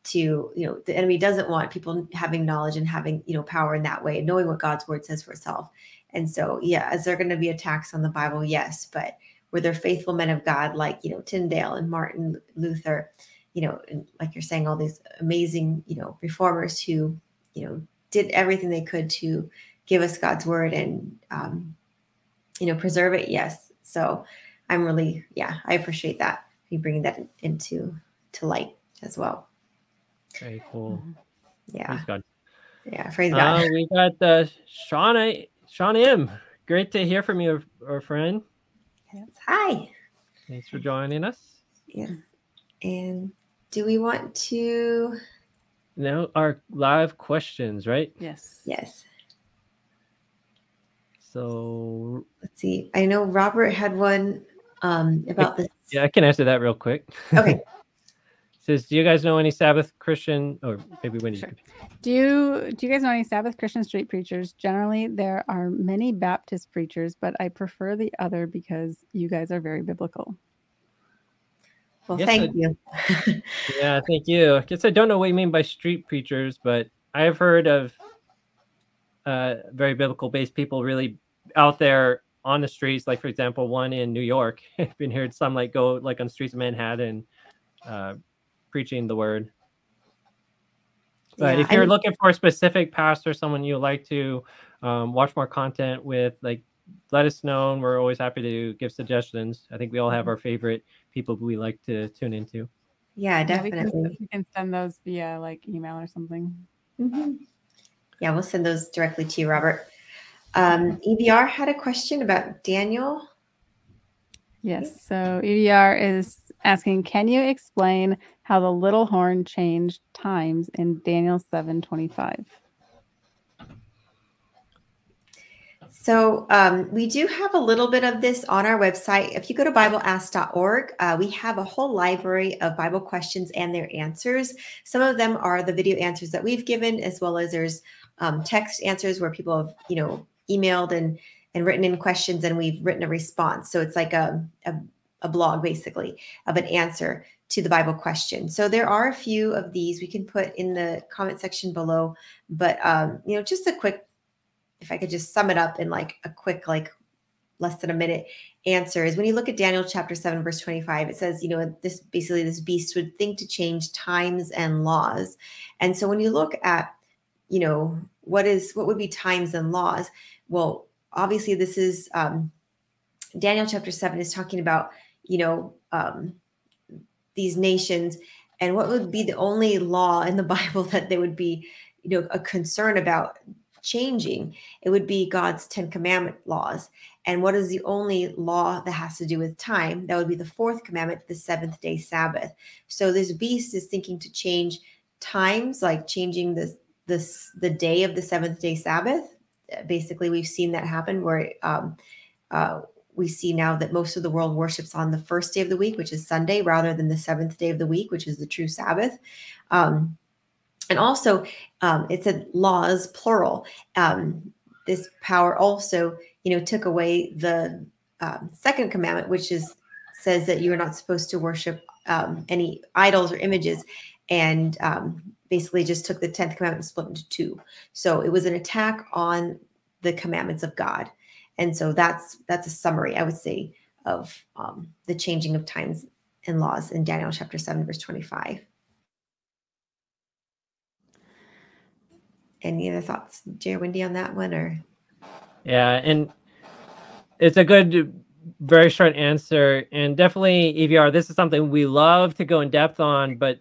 to, you know, the enemy doesn't want people having knowledge and having, you know, power in that way, and knowing what God's word says for itself. And so, yeah, is there going to be attacks on the Bible? Yes. But were there faithful men of God like, you know, Tyndale and Martin Luther, you know, like you're saying, all these amazing, you know, reformers who, you know, did everything they could to give us God's word and, um, you know, preserve it? Yes. So, I'm really, yeah, I appreciate that. You bringing that into to light as well. Very cool. Mm-hmm. Yeah. Praise God. Yeah. Praise God. Uh, we got uh, Shauna, Sean M. Great to hear from you, our friend. Yes. Hi. Thanks for joining us. Yeah. And do we want to? Now, our live questions, right? Yes. Yes. So let's see. I know Robert had one um, about this. Yeah, I can answer that real quick. Okay. says, do you guys know any Sabbath Christian, or maybe when sure. do you do you guys know any Sabbath Christian street preachers? Generally, there are many Baptist preachers, but I prefer the other because you guys are very biblical. Well, thank I, you. yeah, thank you. I guess I don't know what you mean by street preachers, but I have heard of uh, very biblical based people really out there on the streets, like for example, one in New York. I've been heard some like go like on the streets of Manhattan, uh, preaching the word. But Yeah, if you're and- looking for a specific pastor, someone you like to um, watch more content with, like let us know. and We're always happy to give suggestions. I think we all have our favorite people we like to tune into. Yeah, Yeah, we can, definitely. we can send those via like email or something. Mhm. Yeah, we'll send those directly to you, Robert. Um, EVR had a question about Daniel. Yes. So EVR is asking, can you explain how the little horn changed times in Daniel 725? So um, we do have a little bit of this on our website. If you go to BibleAsk.org, uh, we have a whole library of Bible questions and their answers. Some of them are the video answers that we've given, as well as there's um, text answers where people have, you know, emailed and and written in questions, and we've written a response. So it's like a a, a blog basically of an answer to the Bible question. So there are a few of these we can put in the comment section below, but um, you know, just a quick if I could just sum it up in like a quick, like less than a minute answer is when you look at Daniel chapter 7, verse 25, it says, you know, this basically this beast would think to change times and laws. And so when you look at, you know, what is what would be times and laws? Well, obviously, this is um Daniel chapter 7 is talking about, you know, um these nations and what would be the only law in the Bible that they would be, you know, a concern about changing it would be god's 10 commandment laws. And what is the only law that has to do with time? That would be the fourth commandment the seventh day sabbath. So this beast is thinking to change times like changing the this the day of the seventh day sabbath. Basically we've seen that happen where um, uh, we see now that most of the world worships on the first day of the week which is sunday rather than the seventh day of the week which is the true sabbath. Um, and also um, it said laws plural. Um, this power also you know took away the um, second commandment which is says that you are not supposed to worship um, any idols or images. And um, basically just took the 10th commandment and split into two. So it was an attack on the commandments of god. And so that's that's a summary i would say of um, the changing of times and laws in daniel chapter 7 verse 25 any other thoughts jay wendy on that one or Yeah, and it's a good, very short answer, and definitely EVR. This is something we love to go in depth on, but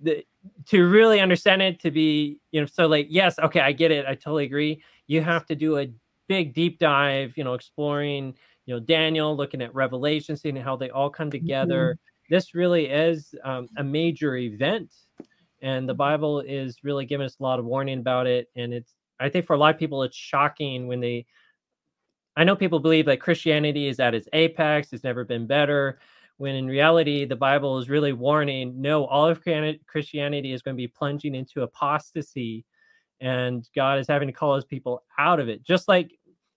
the, to really understand it, to be you know, so like yes, okay, I get it, I totally agree. You have to do a big deep dive, you know, exploring, you know, Daniel, looking at Revelation, seeing how they all come together. This really is um, a major event, and the Bible is really giving us a lot of warning about it, and it's I think for a lot of people, it's shocking when they. I know people believe that Christianity is at its apex, it's never been better, when in reality, the Bible is really warning no, all of Christianity is going to be plunging into apostasy, and God is having to call his people out of it. Just like,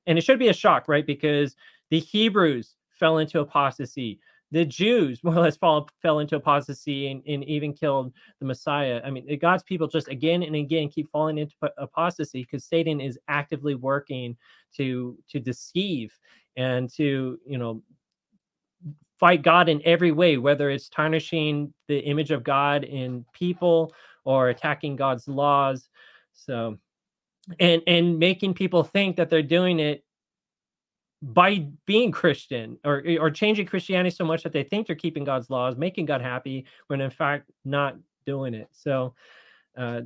and it should be a shock, right? Because the Hebrews fell into apostasy. The Jews more or less fall, fell into apostasy and, and even killed the Messiah. I mean, God's people just again and again keep falling into apostasy because Satan is actively working to to deceive and to you know fight God in every way, whether it's tarnishing the image of God in people or attacking God's laws. So, and and making people think that they're doing it by being Christian or or changing Christianity so much that they think they're keeping God's laws, making God happy, when in fact not doing it. So uh,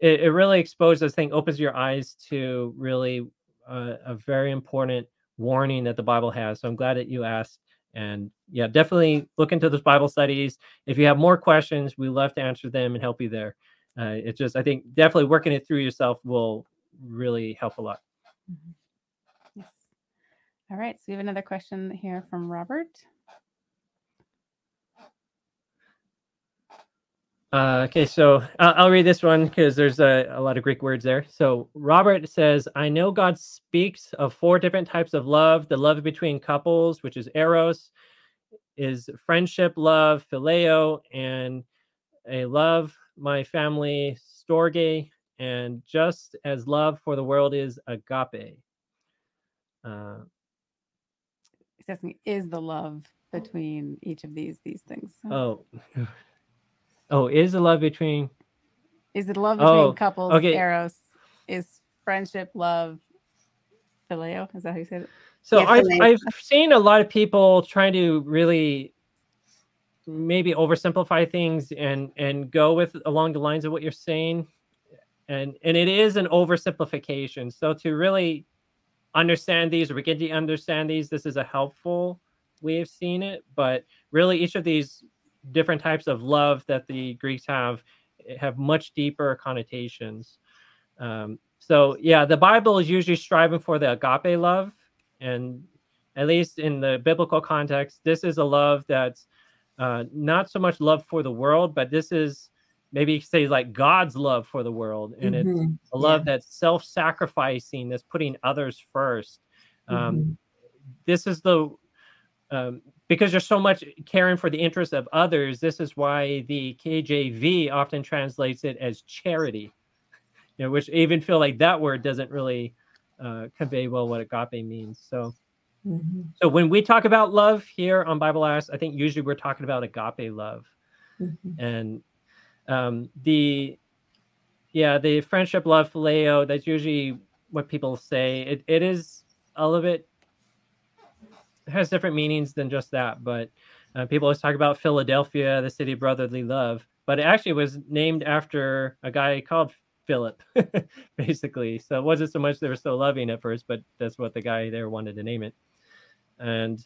it, it really exposes, I think, opens your eyes to really uh, a very important warning that the Bible has. So I'm glad that you asked. And yeah, definitely look into those Bible studies. If you have more questions, we love to answer them and help you there. Uh, it's just, I think, definitely working it through yourself will really help a lot. Yes. All right. So we have another question here from Robert. Uh, okay, so I'll, I'll read this one because there's a, a lot of Greek words there. So Robert says, I know God speaks of four different types of love the love between couples, which is eros, is friendship love, phileo, and a love my family, storge, and just as love for the world is agape. Uh, asking, is the love oh. between each of these these things? So- oh, Oh, is the love between Is it love between Oh, couples? okay. Eros is friendship, love, phileo. Is that how you say it? So Yeah, I've phileo. I've seen a lot of people trying to really maybe oversimplify things and and go with along the lines of what you're saying, and and it is an oversimplification. So to really understand these or begin to understand these, this is a helpful way of seeing it. But really, each of these different types of love that the Greeks have eh, have much deeper connotations. Um, so yeah, the Bible is usually striving for the agape love, and at least in the biblical context, this is a love that's uh, not so much love for the world, but this is maybe you say like God's love for the world, and it's Mhm. a love that's self-sacrificing, that's putting others first. Um, Mhm. This is the um, because there's so much caring for the interests of others. This is why the KJV often translates it as charity, you know, which I even feel like that word doesn't really uh, convey well what agape means. So, Mhm. so when we talk about love here on Bible Ask, I think usually we're talking about agape love Mhm. and um, the yeah the friendship love phileo that's usually what people say. It, it is a little bit it has different meanings than just that but uh, people always talk about philadelphia the city of brotherly love but it actually was named after a guy called philip basically. So it wasn't so much they were so loving at first but that's what the guy there wanted to name it. And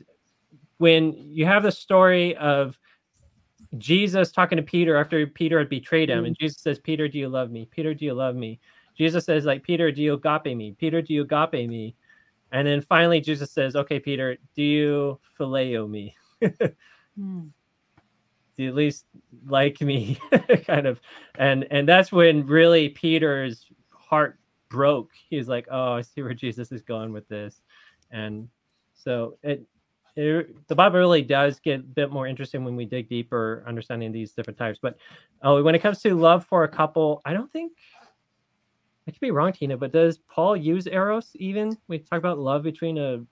when you have the story of Jesus talking to Peter after Peter had betrayed him, and Jesus says, Peter, do you love me? Peter, do you love me? Jesus says, like, Peter, do you agape me? Peter, do you agape me? And then finally Jesus says, Okay, Peter, do you phileo me? Hmm. Do you at least like me? kind of. And and that's when really Peter's heart broke. He's like, Oh, I see where Jesus is going with this. And so it it, the Bible really does get a bit more interesting when we dig deeper, understanding these different types. But oh, when it comes to love for a couple, I don't think I could be wrong, Tina. But does Paul use eros even? We talk about love between a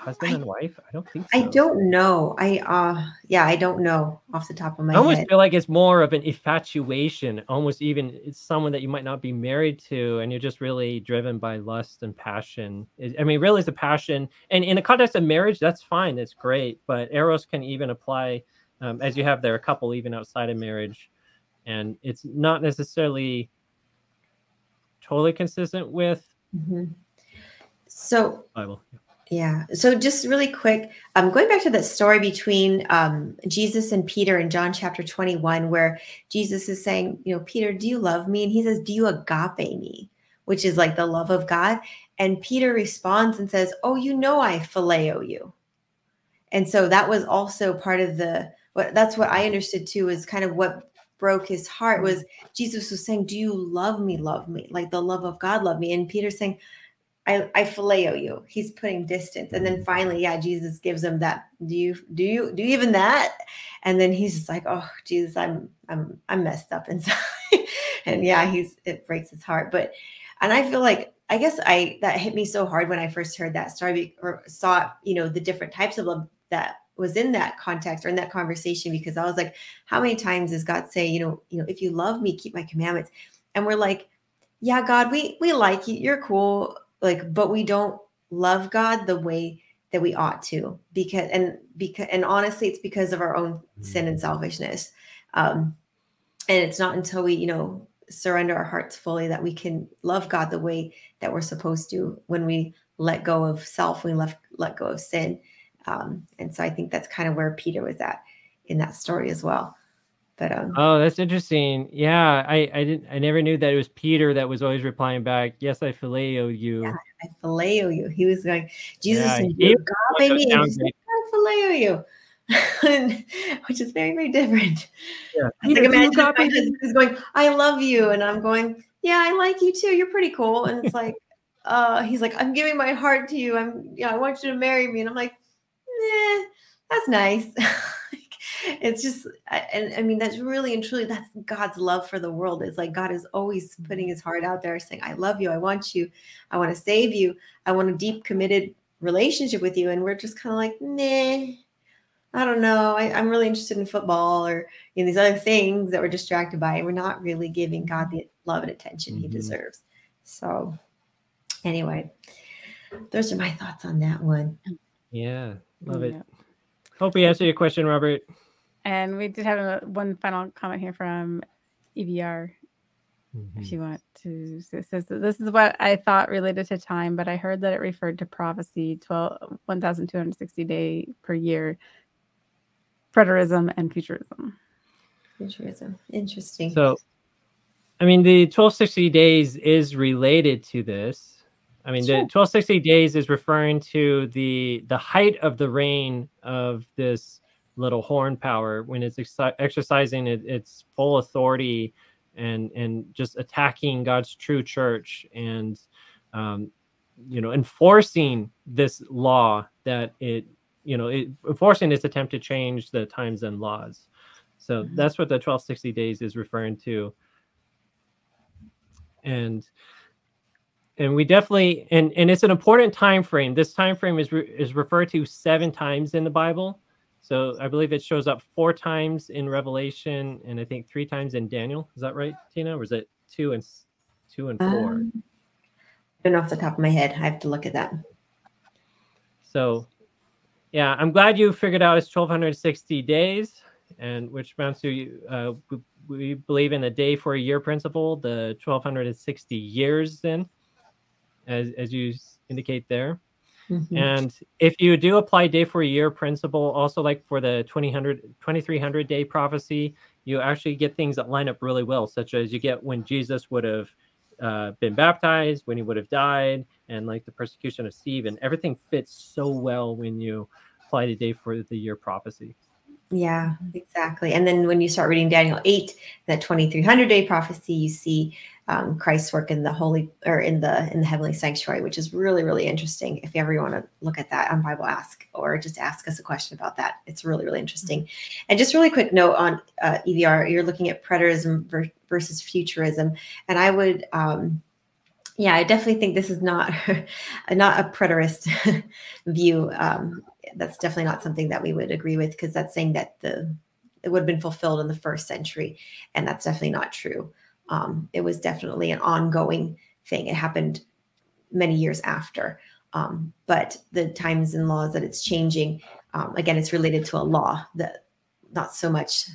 husband I- and wife. I don't think so. I don't know. I uh yeah, I don't know off the top of my head. I almost head. feel like it's more of an infatuation, almost even it's someone that you might not be married to, and you're just really driven by lust and passion. I mean, really, it's a passion, and in the context of marriage, that's fine, that's great. But eros can even apply um, as you have there a couple even outside of marriage, and it's not necessarily totally consistent with Mhm. So Bible. Yeah. So just really quick, um, going back to that story between um, Jesus and Peter in John chapter 21, where Jesus is saying, you know, Peter, do you love me? And he says, do you agape me? Which is like the love of God. And Peter responds and says, oh, you know, I phileo you. And so that was also part of the, what that's what I understood too, is kind of what broke his heart was Jesus was saying, do you love me? Love me. Like the love of God, love me. And Peter's saying, I, I phileo you. He's putting distance. And then finally, yeah, Jesus gives him that. Do you do you do you even that? And then he's just like, oh Jesus, I'm I'm I'm messed up inside. and yeah, he's it breaks his heart. But and I feel like I guess I that hit me so hard when I first heard that story or saw, you know, the different types of love that was in that context or in that conversation because I was like, how many times does God say, you know, you know, if you love me, keep my commandments? And we're like, yeah, God, we we like you. You're cool like but we don't love god the way that we ought to because and because and honestly it's because of our own sin and selfishness. Um and it's not until we you know surrender our hearts fully that we can love god the way that we're supposed to when we let go of self we left let go of sin. Um and so i think that's kind of where peter was at in that story as well but um Oh, that's interesting. Yeah, I I didn't I never knew that it was Peter that was always replying back. Yes, I phileo you. Yeah, I phileo you. He was going, Jesus, Yeah, you agape me, and like, I phileo you, which is very, very different. Yeah. Peter, imagine if my agape husband is going, I love you, and I'm going, yeah, I like you too. You're pretty cool, and it's like, uh, he's like, I'm giving my heart to you. I'm, yeah, I want you to marry me, and I'm like, nah, that's nice. It's just I- and i mean that's really and truly that's god's love for the world it's like god is always putting his heart out there saying i love you i want you i want to save you i want a deep committed relationship with you and we're just kind of like nah I don't know. I, am really interested in football or in these other things that we're distracted by. We're not really giving God the love and attention mm-hmm. he deserves. So, anyway, those are my thoughts on that one. Yeah, love it. Hope we answered your question, Robert. And we did have a, one final comment here from EVR. Mm-hmm. If you want to, it says this is what I thought related to time, but I heard that it referred to prophecy 12, 1,260 day per year, preterism and futurism. Futurism, interesting. So, I mean, the 1260 days is related to this. I mean, sure. the 1260 days is referring to the the height of the reign of this little horn power when it's ex- exercising it, its full authority and and just attacking God's true church and um, you know enforcing this law that it you know it, enforcing its attempt to change the times and laws. So mm-hmm. that's what the 1260 days is referring to. And and we definitely and and it's an important time frame. This time frame is re, is referred to seven times in the Bible. So I believe it shows up four times in Revelation and I think three times in Daniel. Is that right, Tina? Or is it two and two and four? Um, I don't know off the top of my head. I have to look at that. So, yeah, I'm glad you figured out it's 1260 days, and which amounts to uh, we believe in the day for a year principle, the 1260 years. Then, as as you indicate there. Mm-hmm. And if you do apply day for year principle, also like for the 2000, 2300 day prophecy, you actually get things that line up really well, such as you get when Jesus would have uh, been baptized, when he would have died, and like the persecution of Stephen. Everything fits so well when you apply the day for the year prophecy. Yeah, exactly. And then when you start reading Daniel 8, that 2300 day prophecy, you see um, Christ's work in the holy or in the in the heavenly sanctuary, which is really really interesting. If you ever want to look at that on Bible Ask or just ask us a question about that, it's really really interesting. And just really quick note on uh, EVR, you're looking at preterism versus futurism, and I would. Um, yeah, I definitely think this is not not a preterist view. Um, that's definitely not something that we would agree with because that's saying that the it would have been fulfilled in the first century, and that's definitely not true um, it was definitely an ongoing thing. It happened many years after. Um, but the times and laws that it's changing, um, again, it's related to a law that not so much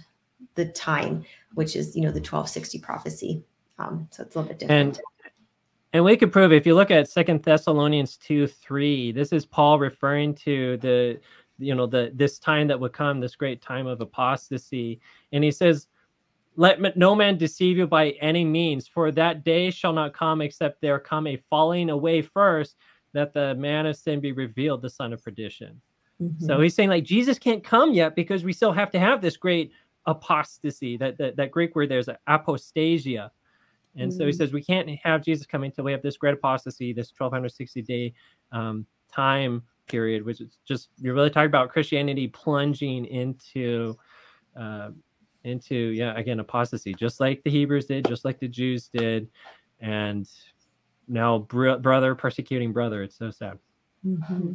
the time, which is, you know, the 1260 prophecy. Um, so it's a little bit different. And, and we could prove if you look at Second Thessalonians 2 3, this is Paul referring to the, you know, the this time that would come, this great time of apostasy. And he says, let no man deceive you by any means, for that day shall not come except there come a falling away first, that the man of sin be revealed, the son of perdition. Mm-hmm. So he's saying like Jesus can't come yet because we still have to have this great apostasy. That that, that Greek word there's apostasia. And mm-hmm. so he mm. says we can't have Jesus coming until we have this great apostasy, this 1260 day um, time period, which is just you're really talking about Christianity plunging into uh, into yeah again apostasy just like the hebrews did just like the jews did and now br- brother persecuting brother it's so sad mm-hmm.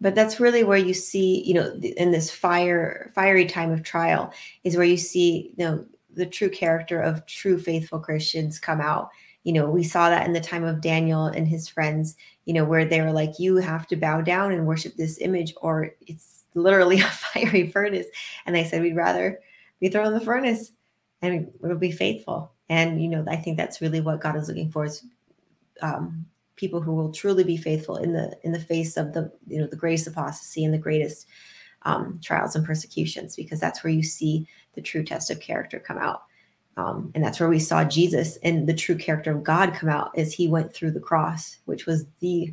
but that's really where you see you know in this fire fiery time of trial is where you see you know the true character of true faithful christians come out you know we saw that in the time of daniel and his friends you know where they were like you have to bow down and worship this image or it's literally a fiery furnace and they said we'd rather be thrown in the furnace and we'll be faithful. And, you know, I think that's really what God is looking for is um, people who will truly be faithful in the in the face of the you know the greatest apostasy and the greatest um, trials and persecutions because that's where you see the true test of character come out um, and that's where we saw jesus and the true character of god come out as he went through the cross which was the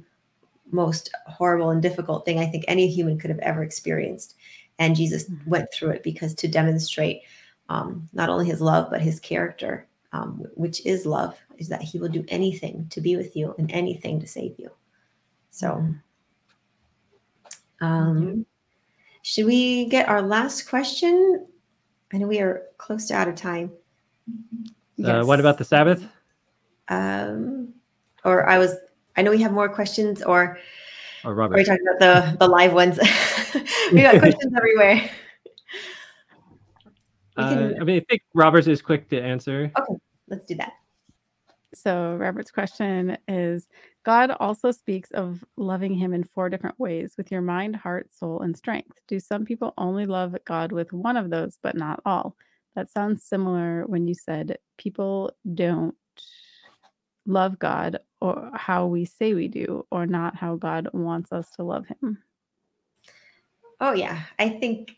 most horrible and difficult thing i think any human could have ever experienced and Jesus mm-hmm. went through it because to demonstrate um, not only his love, but his character, um, which is love, is that he will do anything to be with you and anything to save you. So, mm-hmm. um, should we get our last question? I know we are close to out of time. Yes. Uh, what about the Sabbath? Um, or I was, I know we have more questions, or or Are Robert. we talking about the the live ones? we got questions everywhere. Uh, can- I mean, I think Roberts is quick to answer. Okay, let's do that. So Robert's question is God also speaks of loving him in four different ways with your mind, heart, soul, and strength. Do some people only love God with one of those, but not all? That sounds similar when you said people don't love God or how we say we do, or not how God wants us to love him. Oh yeah, I think.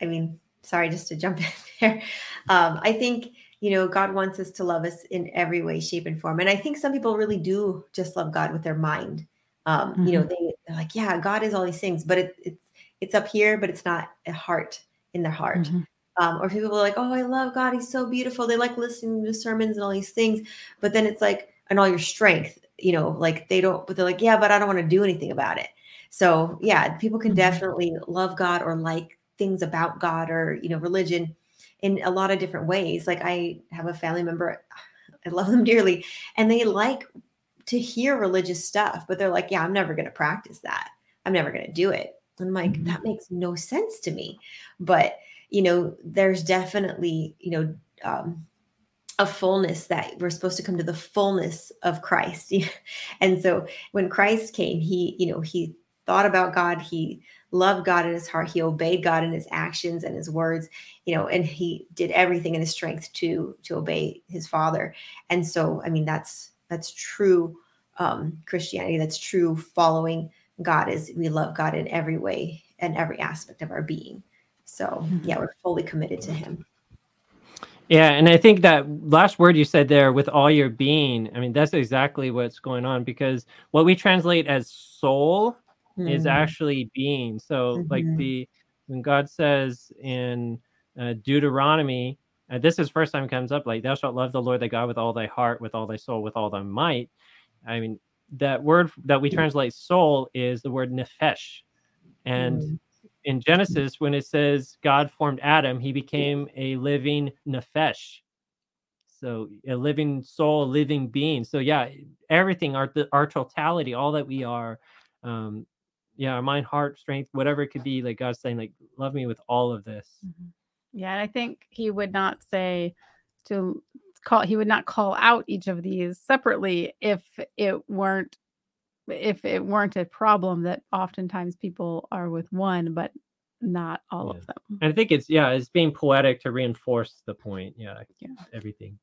I mean, sorry, just to jump in there. Um, I think you know God wants us to love us in every way, shape, and form, and I think some people really do just love God with their mind. Um, You know, they, they're like, yeah, God is all these things, but it, it's it's up here, but it's not a heart in their heart. Mhm. Um, or people are like, oh, I love God, He's so beautiful. They like listening to sermons and all these things, but then it's like, and all your strength, you know, like they don't, but they're like, yeah, but I don't want to do anything about it. So yeah, people can Mhm. definitely love God or like things about God or you know religion in a lot of different ways. Like I have a family member, I love them dearly, and they like to hear religious stuff, but they're like, yeah, I'm never going to practice that. I'm never going to do it. I'm like, Mhm. that makes no sense to me. But you know, there's definitely you know. Um, a fullness that we're supposed to come to the fullness of Christ. and so when Christ came, he, you know, he thought about God, he loved God in his heart, he obeyed God in his actions and his words, you know, and he did everything in his strength to to obey his father. And so I mean that's that's true um Christianity, that's true following God is we love God in every way and every aspect of our being. So yeah, we're fully committed to him. Yeah, and I think that last word you said there with all your being, I mean, that's exactly what's going on because what we translate as soul is Mm. actually being. So, like Mhm. the when God says in uh, Deuteronomy, uh, this is first time comes up, like thou shalt love the Lord thy God with all thy heart, with all thy soul, with all thy might. I mean, that word that we translate soul is the word nefesh, and Mm. in Genesis, when it says God formed Adam, he became a living nefesh. So a living soul, a living being. So yeah, everything, our the, our totality, all that we are, um, yeah, our mind, heart, strength, whatever it could be, like God's saying, like, love me with all of this. Mhm. Yeah, and I think he would not say to call he would not call out each of these separately if it weren't if it weren't a problem that oftentimes people are with one but not all Yeah. of them. And I think it's yeah, it's being poetic to reinforce the point. Yeah, Yeah. everything.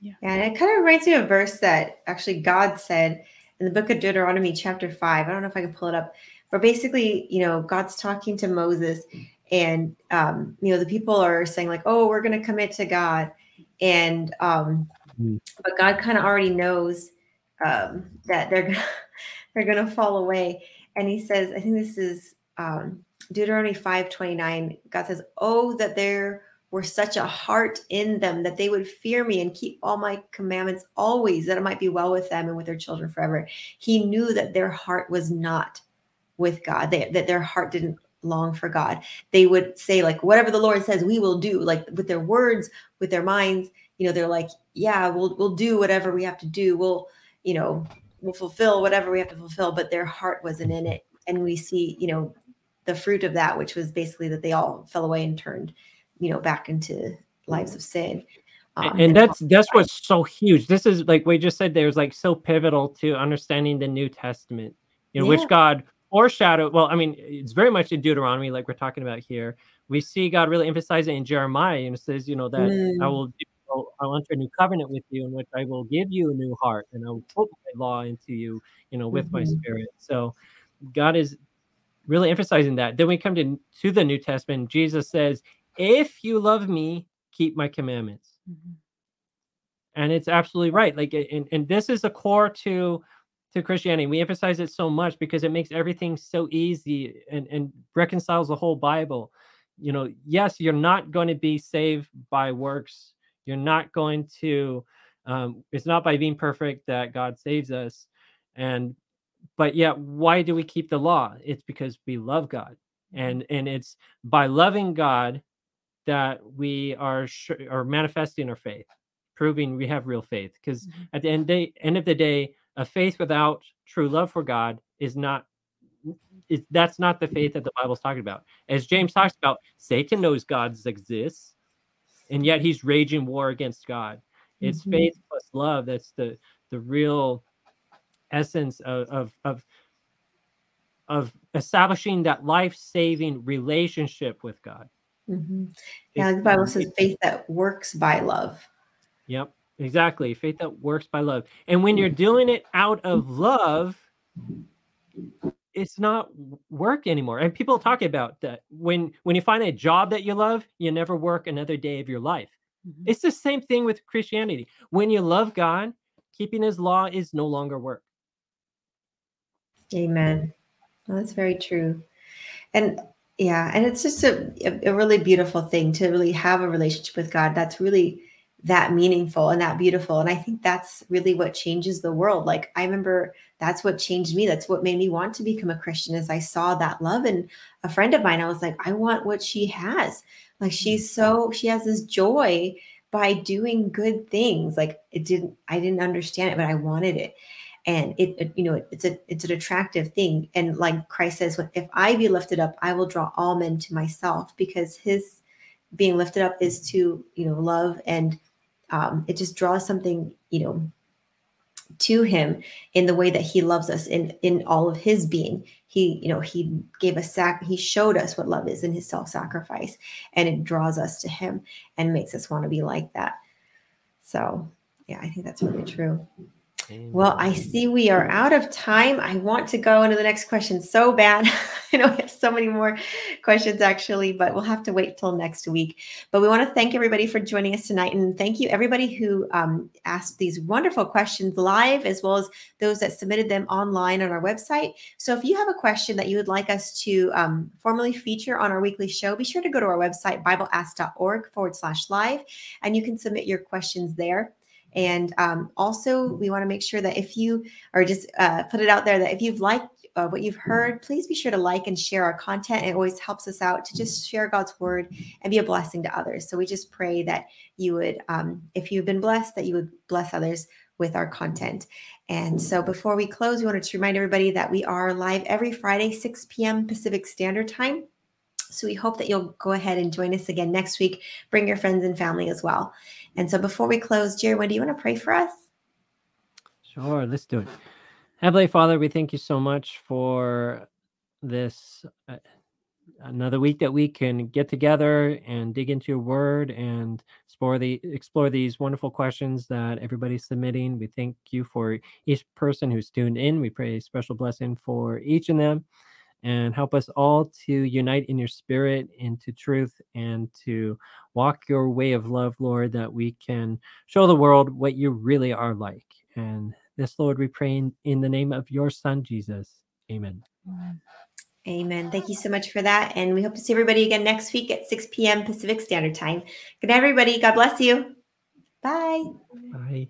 Yeah, and it kind of reminds me of a verse that actually God said in the book of Deuteronomy, chapter five. I don't know if I can pull it up, but basically, you know, God's talking to Moses, and um, you know, the people are saying like, "Oh, we're going to commit to God," and um, Mm. but God kind of already knows um, that they're gonna, they're going to fall away, and He says, I think this is um, Deuteronomy five twenty nine. God says, "Oh, that there." Were such a heart in them that they would fear me and keep all my commandments always, that it might be well with them and with their children forever. He knew that their heart was not with God, they, that their heart didn't long for God. They would say, like, whatever the Lord says, we will do, like with their words, with their minds, you know, they're like, yeah, we'll we'll do whatever we have to do. We'll, you know, we'll fulfill whatever we have to fulfill, but their heart wasn't in it. And we see, you know, the fruit of that, which was basically that they all fell away and turned you know back into lives of sin um, and that's that's what's so huge this is like we just said there's like so pivotal to understanding the new testament you know yeah. which god foreshadowed well i mean it's very much in deuteronomy like we're talking about here we see god really emphasize it in jeremiah and it says you know that mm. i will I'll, I'll enter a new covenant with you in which i will give you a new heart and i will put my law into you you know with mm-hmm. my spirit so god is really emphasizing that then we come to to the new testament jesus says if you love me, keep my commandments. Mm-hmm. And it's absolutely right. Like, and, and this is a core to to Christianity. We emphasize it so much because it makes everything so easy and, and reconciles the whole Bible. You know, yes, you're not going to be saved by works. You're not going to, um, it's not by being perfect that God saves us. And, but yet, why do we keep the law? It's because we love God. And, and it's by loving God that we are are manifesting our faith, proving we have real faith. Because mm-hmm. at the end, day, end of the day, a faith without true love for God is not it, that's not the faith that the Bible's talking about. As James talks about, Satan knows God exists, and yet he's raging war against God. It's mm-hmm. faith plus love. That's the the real essence of of of, of establishing that life saving relationship with God. Mm-hmm. Yeah, the Bible says faith that works by love. Yep, exactly. Faith that works by love. And when you're doing it out of love, it's not work anymore. And people talk about that when when you find a job that you love, you never work another day of your life. Mm-hmm. It's the same thing with Christianity. When you love God, keeping his law is no longer work. Amen. Well, that's very true. And yeah, and it's just a, a really beautiful thing to really have a relationship with God. That's really that meaningful and that beautiful. And I think that's really what changes the world. Like I remember that's what changed me. That's what made me want to become a Christian as I saw that love in a friend of mine. I was like, I want what she has. Like she's mm-hmm. so she has this joy by doing good things. Like it didn't I didn't understand it, but I wanted it. And it, it you know it, it's a it's an attractive thing. And like Christ says, if I be lifted up, I will draw all men to myself because his being lifted up is to you know love and um, it just draws something you know to him in the way that he loves us in in all of his being. He you know he gave us sac he showed us what love is in his self-sacrifice and it draws us to him and makes us want to be like that. So yeah i think that's really true well, I see we are out of time. I want to go into the next question so bad. I know we have so many more questions actually, but we'll have to wait till next week. But we want to thank everybody for joining us tonight. And thank you, everybody who um, asked these wonderful questions live, as well as those that submitted them online on our website. So if you have a question that you would like us to um, formally feature on our weekly show, be sure to go to our website, bibleask.org forward slash live, and you can submit your questions there. And um, also, we want to make sure that if you are just uh, put it out there that if you've liked uh, what you've heard, please be sure to like and share our content. It always helps us out to just share God's word and be a blessing to others. So we just pray that you would, um, if you've been blessed, that you would bless others with our content. And so before we close, we wanted to remind everybody that we are live every Friday, 6 p.m. Pacific Standard Time. So we hope that you'll go ahead and join us again next week. Bring your friends and family as well. And so before we close, Jerry, when do you want to pray for us? Sure, let's do it. Heavenly Father, we thank you so much for this uh, another week that we can get together and dig into your word and explore the explore these wonderful questions that everybody's submitting. We thank you for each person who's tuned in. We pray a special blessing for each of them and help us all to unite in your spirit, into truth, and to walk your way of love, Lord, that we can show the world what you really are like. And this, Lord, we pray in, in the name of your Son, Jesus. Amen. Amen. Thank you so much for that. And we hope to see everybody again next week at 6 p.m. Pacific Standard Time. Good night, everybody. God bless you. Bye. Bye.